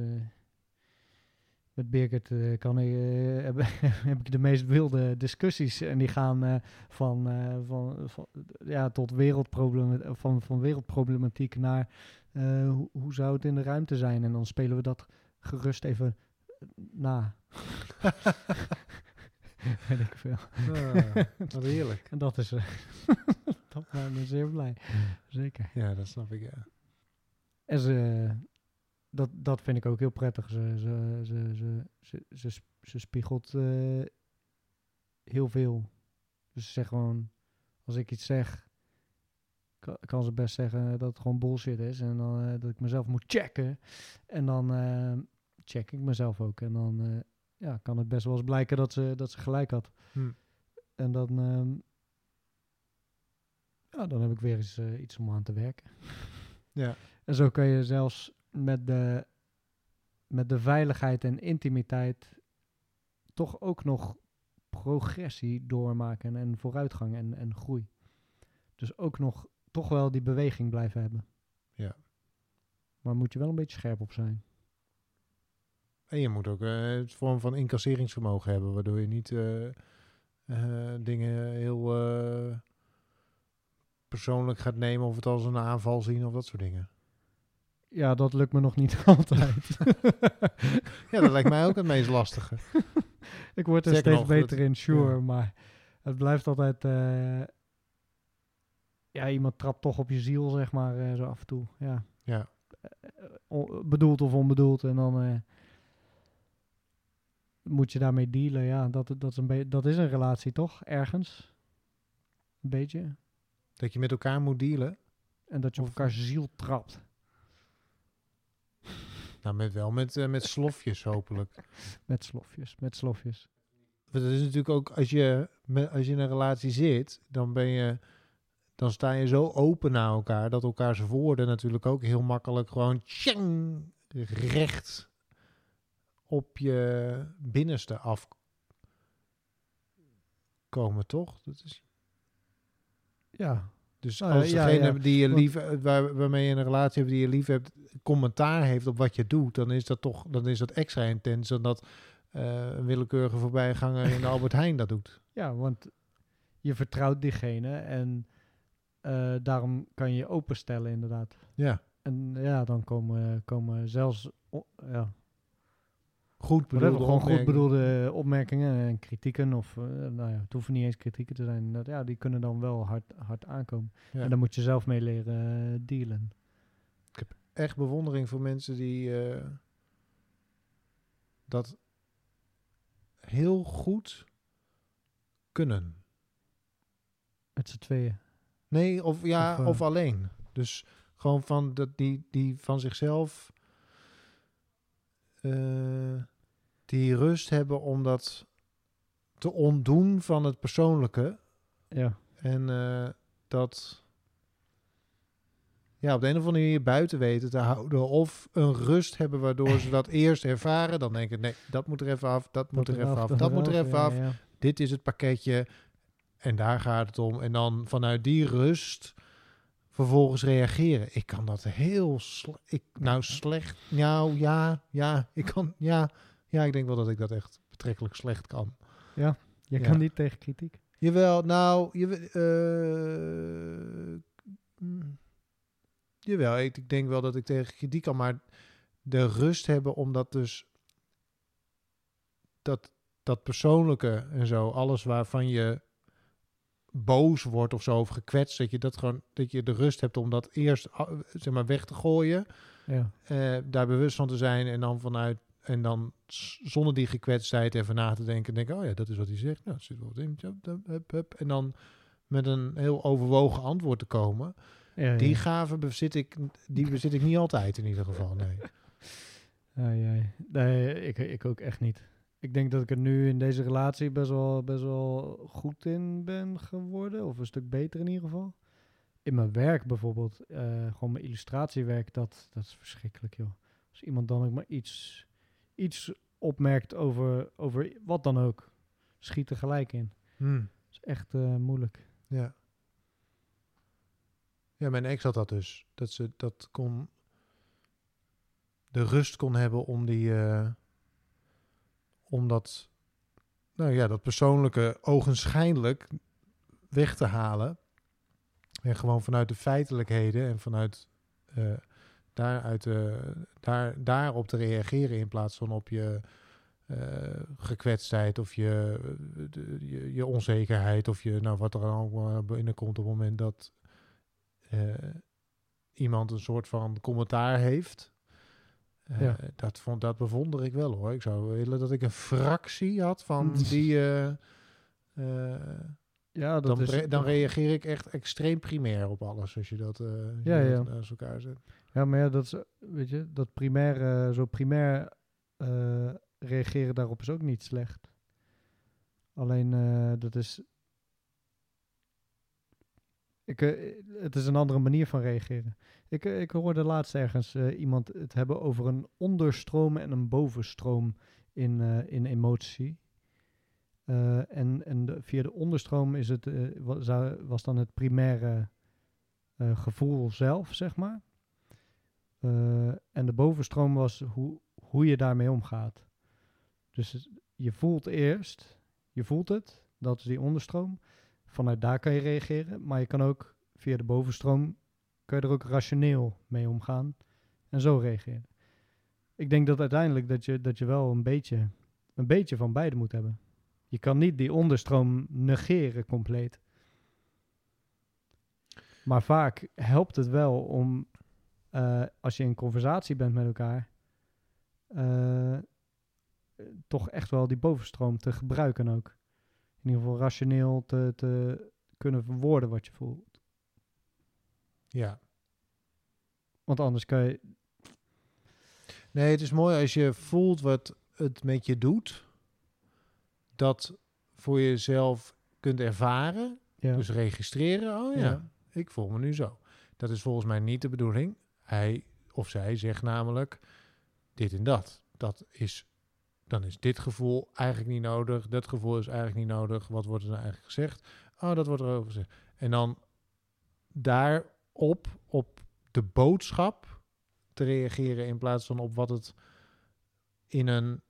met Birgit eh, kan ik, eh, [laughs] heb, heb ik de meest wilde discussies. En die gaan eh, van, van, van, ja, tot wereldproblemen, van, van wereldproblematiek naar hoe, hoe zou het in de ruimte zijn. En dan spelen we dat gerust even na. [laughs] Weet ik veel. Ah, wat heerlijk. En [laughs] dat is, dat maakt me zeer blij. Zeker. Ja, dat snap ik, ja. En ze, dat, dat vind ik ook heel prettig. Ze, ze, ze, ze, ze, ze, sp- ze spiegelt eh, heel veel. Dus ze zegt gewoon, als ik iets zeg, kan, kan ze best zeggen dat het gewoon bullshit is. En dan eh, dat ik mezelf moet checken. En dan eh, check ik mezelf ook. En dan ja, kan het best wel eens blijken dat ze, dat ze gelijk had. Hm. En dan, ehm, ja, dan heb ik weer eens iets om aan te werken. Ja. En zo kan je zelfs met de, met de veiligheid en intimiteit toch ook nog progressie doormaken en vooruitgang en, en groei. Dus ook nog toch wel die beweging blijven hebben. Ja. Maar moet je wel een beetje scherp op zijn. En je moet ook eh, een vorm van incasseringsvermogen hebben, waardoor je niet eh, eh, dingen heel persoonlijk gaat nemen of het als een aanval zien of dat soort dingen. Ja, dat lukt me nog niet [laughs] altijd. [laughs] Ja, dat lijkt mij ook het meest lastige. [laughs] Ik word er steeds nog, beter dat- in, sure, ja. maar het blijft altijd... eh, ja, iemand trapt toch op je ziel, zeg maar, eh, zo af en toe. Ja. Ja. Eh, o- bedoeld of onbedoeld. En dan moet je daarmee dealen. Ja, dat, dat, is een dat is een relatie, toch? Ergens. Een beetje. Dat je met elkaar moet dealen. En dat je op elkaars ziel trapt. Nou, met wel met, eh, met slofjes hopelijk. [laughs] Met slofjes, met slofjes. Want het is natuurlijk ook, als je, met, als je in een relatie zit, dan ben je, dan sta je zo open naar elkaar, dat elkaars woorden natuurlijk ook heel makkelijk gewoon tjang, recht op je binnenste afkomen, toch? Dat is, Ja, dus Nou, als ja, degene ja. die je lief, waar, waarmee je een relatie hebt die je lief hebt, commentaar heeft op wat je doet, dan is dat toch, dan is dat extra intens dan dat eh, een willekeurige voorbijganger in de Albert Heijn dat doet. Ja, want je vertrouwt diegene en eh, daarom kan je je openstellen inderdaad. Ja. En ja, dan komen, komen zelfs ja, Goed bedoelde gewoon goed bedoelde opmerkingen en kritieken. Of eh, nou ja, het hoeven niet eens kritieken te zijn. Dat, ja, die kunnen dan wel hard, hard aankomen. Ja. En daar moet je zelf mee leren eh, dealen. Echt bewondering voor mensen die eh, dat heel goed kunnen. Met z'n tweeën. Nee, of ja, Of, of, eh, alleen. Dus gewoon van dat die, die van zichzelf eh, die rust hebben om dat te ontdoen van het persoonlijke. Ja, En eh, dat ja, op de een of andere manier buiten weten te houden. Of een rust hebben waardoor ze dat [laughs] eerst ervaren. Dan denken, nee, dat moet er even af, dat moet er even af, dat moet er even af. Dit is het pakketje en daar gaat het om. En dan vanuit die rust vervolgens reageren. Ik kan dat heel ik Nou, slecht. Nou, ja, ja, ik kan, ja. Ja, ik denk wel dat ik dat echt betrekkelijk slecht kan. Je Ja. kan niet tegen kritiek. Jawel, nou, je, mm, jawel, ik, ik denk wel dat ik tegen kritiek kan, maar de rust hebben om dat dus, dat, dat persoonlijke en zo, alles waarvan je boos wordt of zo, of gekwetst, dat je dat gewoon, dat je de rust hebt om dat eerst, ah, zeg maar, weg te gooien, Ja. eh, daar bewust van te zijn en dan vanuit en dan zonder die gekwetstheid even na te denken, denken, oh ja, dat is wat hij zegt. Nou, zit wel wat in. En dan met een heel overwogen antwoord te komen. Ja, Die ja. gave bezit ik, die bezit ik niet altijd in ieder geval. Nee. [laughs] Nee, ik, ik ook echt niet. Ik denk dat ik er nu in deze relatie best wel, best wel goed in ben geworden. Of een stuk beter in ieder geval. In mijn werk bijvoorbeeld. eh, gewoon mijn illustratiewerk. Dat, dat is verschrikkelijk, joh. Als iemand dan ook maar iets, iets opmerkt over, over wat dan ook, schiet er gelijk in. Hm, Dat is echt eh, moeilijk. ja. Ja, mijn ex had dat dus. Dat ze dat kon... De rust kon hebben om die... eh, om dat... Nou ja, dat persoonlijke ogenschijnlijk weg te halen. En gewoon vanuit de feitelijkheden en vanuit... eh daaruit, eh, daar, daarop te reageren in plaats van op je eh, gekwetstheid of je, de- je, je onzekerheid of je, nou, wat er allemaal binnenkomt op het moment dat iemand een soort van commentaar heeft. Eh, Ja. dat, vond, dat bewonder ik wel hoor. Ik zou willen dat ik een fractie had van Mm. die. eh, [laughs] eh, Ja, dat dan, is re- dan reageer ik echt extreem primair op alles als je dat, eh, je Ja, dat ja. naast elkaar zet. Ja, maar ja, dat is, weet je, dat primair, eh, zo primair eh, reageren daarop is ook niet slecht. Alleen, eh, dat is... Ik, eh, het is een andere manier van reageren. Ik, eh, ik hoorde laatst ergens eh, iemand het hebben over een onderstroom en een bovenstroom in, in emotie. En en de, via de onderstroom is het, wa- zou- was dan het primaire gevoel zelf, zeg maar. En de bovenstroom was hoe, hoe je daarmee omgaat. Dus je voelt eerst, je voelt het, dat is die onderstroom. Vanuit daar kan je reageren, maar je kan ook via de bovenstroom, kan je er ook rationeel mee omgaan en zo reageren. Ik denk dat uiteindelijk dat je, dat je wel een beetje, een beetje van beide moet hebben. Je kan niet die onderstroom negeren compleet. Maar vaak helpt het wel om, eh, als je in conversatie bent met elkaar, eh, toch echt wel die bovenstroom te gebruiken ook. In ieder geval rationeel te, te kunnen verwoorden wat je voelt. Ja. Want anders kan je... Nee, het is mooi als je voelt wat het met je doet. Dat voor jezelf kunt ervaren. Ja, Dus registreren. Oh ja, Ja. ik voel me nu zo. Dat is volgens mij niet de bedoeling. Hij of zij zegt namelijk dit en dat. Dat is, dan is dit gevoel eigenlijk niet nodig. Dat gevoel is eigenlijk niet nodig. Wat wordt er nou eigenlijk gezegd? Oh, dat wordt er over gezegd. En dan daarop, op de boodschap te reageren in plaats van op wat het in een...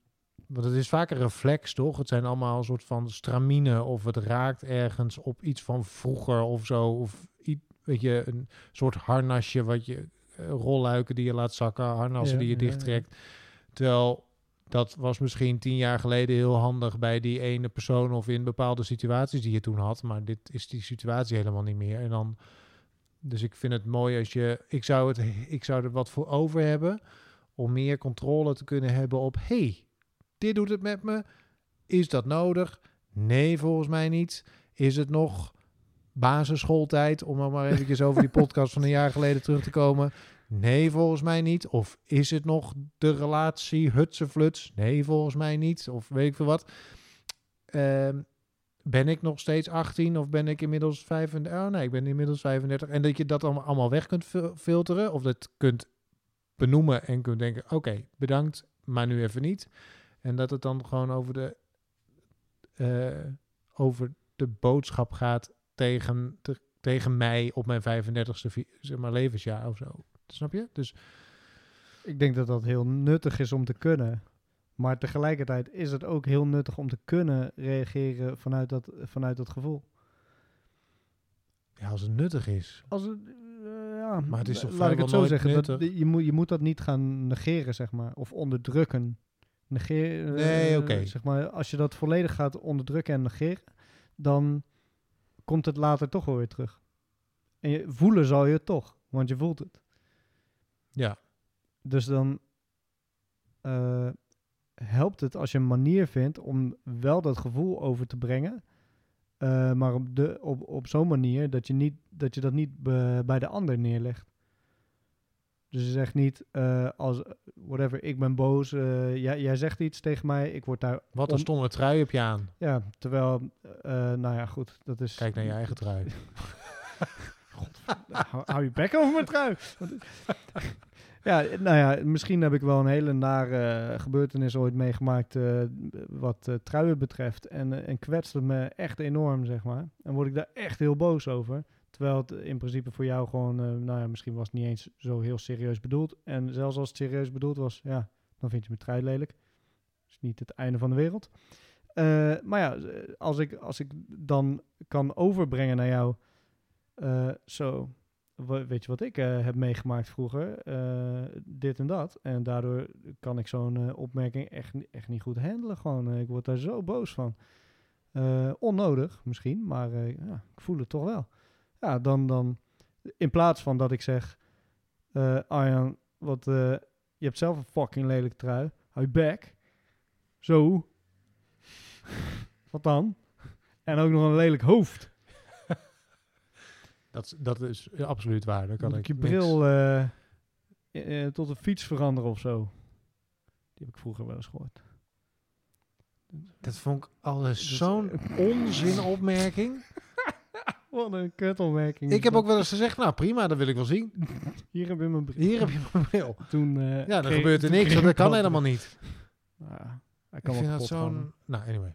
Want het is vaak een reflex, toch? Het zijn allemaal een soort van stramine of het raakt ergens op iets van vroeger of zo. Of weet je, een soort harnasje wat je... eh, rolluiken die je laat zakken, harnassen Ja, die je ja, ja. dichttrekt. Terwijl dat was misschien tien jaar geleden heel handig bij die ene persoon of in bepaalde situaties die je toen had. Maar dit is die situatie helemaal niet meer. En dan, dus ik vind het mooi als je, ik zou, het, ik zou er wat voor over hebben om meer controle te kunnen hebben op, hey, dit doet het met me. Is dat nodig? Nee, volgens mij niet. Is het nog basisschooltijd, om maar eventjes over die [laughs] podcast van een jaar geleden terug te komen? Nee, volgens mij niet. Of is het nog de relatie hutsefluts? Nee, volgens mij niet. Of weet ik veel wat. Ehm, ben ik nog steeds 18 of ben ik inmiddels 35? Oh nee, ik ben inmiddels 35. En dat je dat allemaal, weg kunt fil- filteren. Of dat kunt benoemen en kunt denken, oké, bedankt, maar nu even niet. En dat het dan gewoon over de, eh, over de boodschap gaat tegen, te- tegen mij op mijn 35ste vi- zeg maar, levensjaar of zo. Snap je? Dus ik denk dat dat heel nuttig is om te kunnen. Maar tegelijkertijd is het ook heel nuttig om te kunnen reageren vanuit dat, vanuit dat gevoel. ja, als het nuttig is. Als het, eh, ja, Maar het is toch laat ik het zo zeggen. Dat, je, moet, je moet dat niet gaan negeren, zeg maar. Of onderdrukken. Negeren, Nee, eh, oké. Zeg maar, als je dat volledig gaat onderdrukken en negeren, dan komt het later toch wel weer terug. En je, voelen zal je het toch, want je voelt het. Ja, Dus dan eh, helpt het als je een manier vindt om wel dat gevoel over te brengen. eh, maar op, de, op, op zo'n manier dat je, niet, dat je dat niet be- bij de ander neerlegt. Dus je zegt niet, eh, als, whatever, ik ben boos, jij, jij zegt iets tegen mij, ik word daar... wat een om- stomme trui heb je aan. Ja, terwijl, nou ja, goed, dat is... Kijk naar je eigen trui. [laughs] hou, je bek over mijn trui. [laughs] Ja, nou ja, misschien heb ik wel een hele nare gebeurtenis ooit meegemaakt eh, wat eh, truien betreft. En, eh, en kwetst het me echt enorm, zeg maar. En word ik daar echt heel boos over. Terwijl het in principe voor jou gewoon, eh, nou ja, misschien was het niet eens zo heel serieus bedoeld. En zelfs als het serieus bedoeld was, ja, dan vind je mijn trui lelijk. Dat is niet het einde van de wereld. Eh, maar ja, eh, als ik, als ik dan kan overbrengen naar jou, eh, zo, we- weet je wat ik eh, heb meegemaakt vroeger, Eh, dit en dat. En daardoor kan ik zo'n eh, opmerking echt, echt niet goed handelen. Gewoon, Eh, ik word daar zo boos van. Eh, onnodig misschien, maar eh, ja, ik voel het toch wel. Ja, dan, dan in plaats van dat ik zeg, eh Arjan, wat, eh, je hebt zelf een fucking lelijke trui. Hou je bek. Zo. [laughs] wat dan? En ook nog een lelijk hoofd. Dat, dat is absoluut waar. Daar kan Moet ik je niks- bril eh, eh, tot een fiets veranderen of zo. Die heb ik vroeger wel eens gehoord. Dat vond ik alles zo'n onzinopmerking. [laughs] Wat een kutopmerking. Ik heb ook wel eens gezegd, nou prima, dat wil ik wel zien. Hier heb je mijn bril. Hier heb je mijn bril. Toen, eh, Ja, dan kreeg- gebeurt er niks, want dat kan helemaal niet. Ja, hij Ik kan vind dat zo'n... Nou, anyway.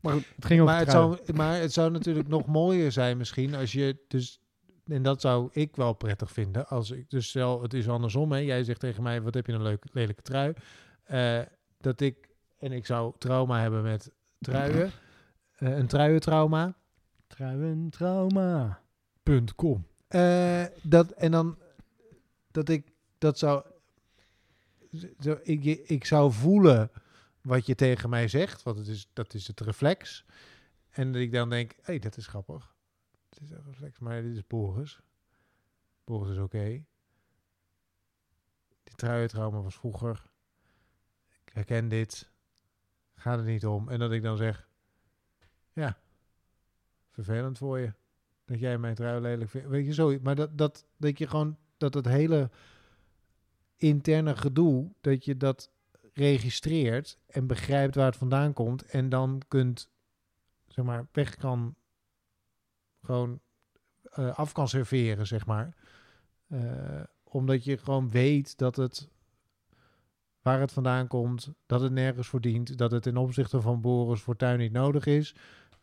Maar goed, het ging Maar het, zou, maar het zou natuurlijk nog mooier zijn misschien als je dus... En dat zou ik wel prettig vinden. Als ik, dus stel, het is andersom. Hè. Jij zegt tegen mij, wat heb je een leuke, lelijke trui. Eh, dat ik... En ik zou trauma hebben met truien. Eh, een truientrauma. Truien, trauma. .com. Eh, dat, en dan dat ik dat zou... Zo, ik, ik zou voelen wat je tegen mij zegt, want het is, dat is het reflex. En dat ik dan denk, hé, hey, dat is grappig. Het is een reflex, maar dit is Boris. Boris is oké. Die truientrauma was vroeger. Ik herken dit. Gaat er niet om. En dat ik dan zeg, ja, vervelend voor je. Dat jij mijn trui lelijk vindt. Weet je, zo. Maar dat, dat, dat je gewoon, dat het hele interne gedoe, dat je dat registreert en begrijpt waar het vandaan komt. En dan kunt, zeg maar, weg kan, gewoon eh, af kan serveren, zeg maar. Eh, omdat je gewoon weet dat het, waar het vandaan komt, dat het nergens voor dient, dat het ten opzichte van Boris Fortuin niet nodig is.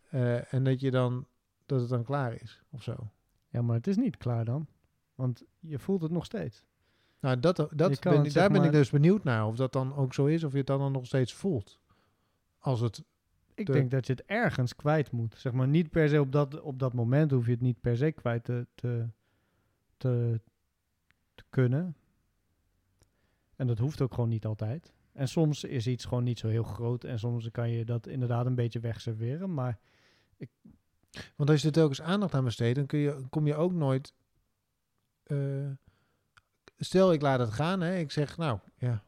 Eh, en dat je dan, dat het dan klaar is, of zo. Ja, maar het is niet klaar dan. Want je voelt het nog steeds. Nou, dat, dat ben, daar ben ik dus benieuwd naar. Of dat dan ook zo is, of je het dan, dan nog steeds voelt. Als het, Ik De- denk dat je het ergens kwijt moet. Zeg maar niet per se op dat, op dat moment hoef je het niet per se kwijt te, te, te, te kunnen. En dat hoeft ook gewoon niet altijd. En soms is iets gewoon niet zo heel groot. En soms kan je dat inderdaad een beetje wegserveren. Maar want als je er telkens aandacht aan besteedt, dan kun je, kom je ook nooit... eh, stel, ik laat het gaan. Hè, ik zeg, nou, ja.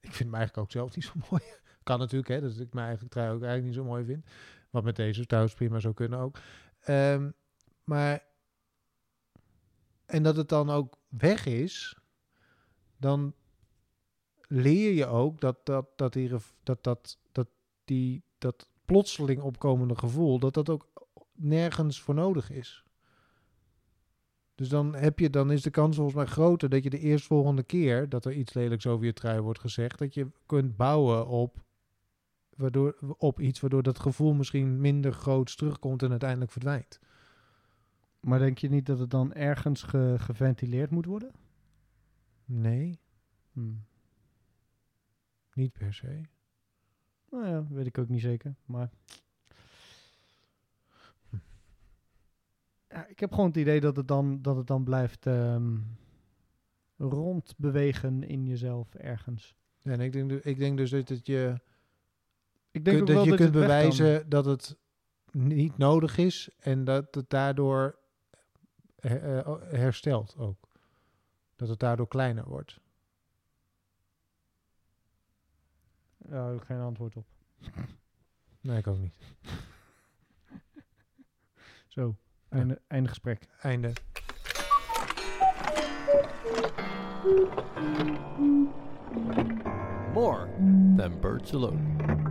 Ik vind me eigenlijk ook zelf niet zo [laughs] mooi. Kan natuurlijk, hè. Dat ik mijn eigen trui ook eigenlijk niet zo mooi vind. Wat met deze trouwens prima zou kunnen ook. Ehm, maar... En dat het dan ook weg is, dan leer je ook dat dat, dat, die, dat, dat, dat, die, dat plotseling opkomende gevoel, dat dat ook nergens voor nodig is. Dus dan, heb je, dan is de kans volgens mij groter dat je de eerstvolgende keer dat er iets lelijks over je trui wordt gezegd, dat je kunt bouwen op, waardoor, op iets waardoor dat gevoel misschien minder groots terugkomt en uiteindelijk verdwijnt. Maar denk je niet dat het dan ergens ge- geventileerd moet worden? Nee, Hmm. niet per se. Nou ja, weet ik ook niet zeker. Maar. Ja, ik heb gewoon het idee dat het dan, dat het dan blijft ehm, rondbewegen in jezelf ergens. Ja, en ik denk, ik denk dus dat je, Ik denk kun- ook dat wel je dat kunt het weg kan. bewijzen dat het niet nodig is en dat het daardoor eh, herstelt ook. Dat het daardoor kleiner wordt. Ja, heb ik geen antwoord op. [laughs] Nee, ik ook niet. [laughs] Zo, einde, einde gesprek. Einde. More than Birds Alone.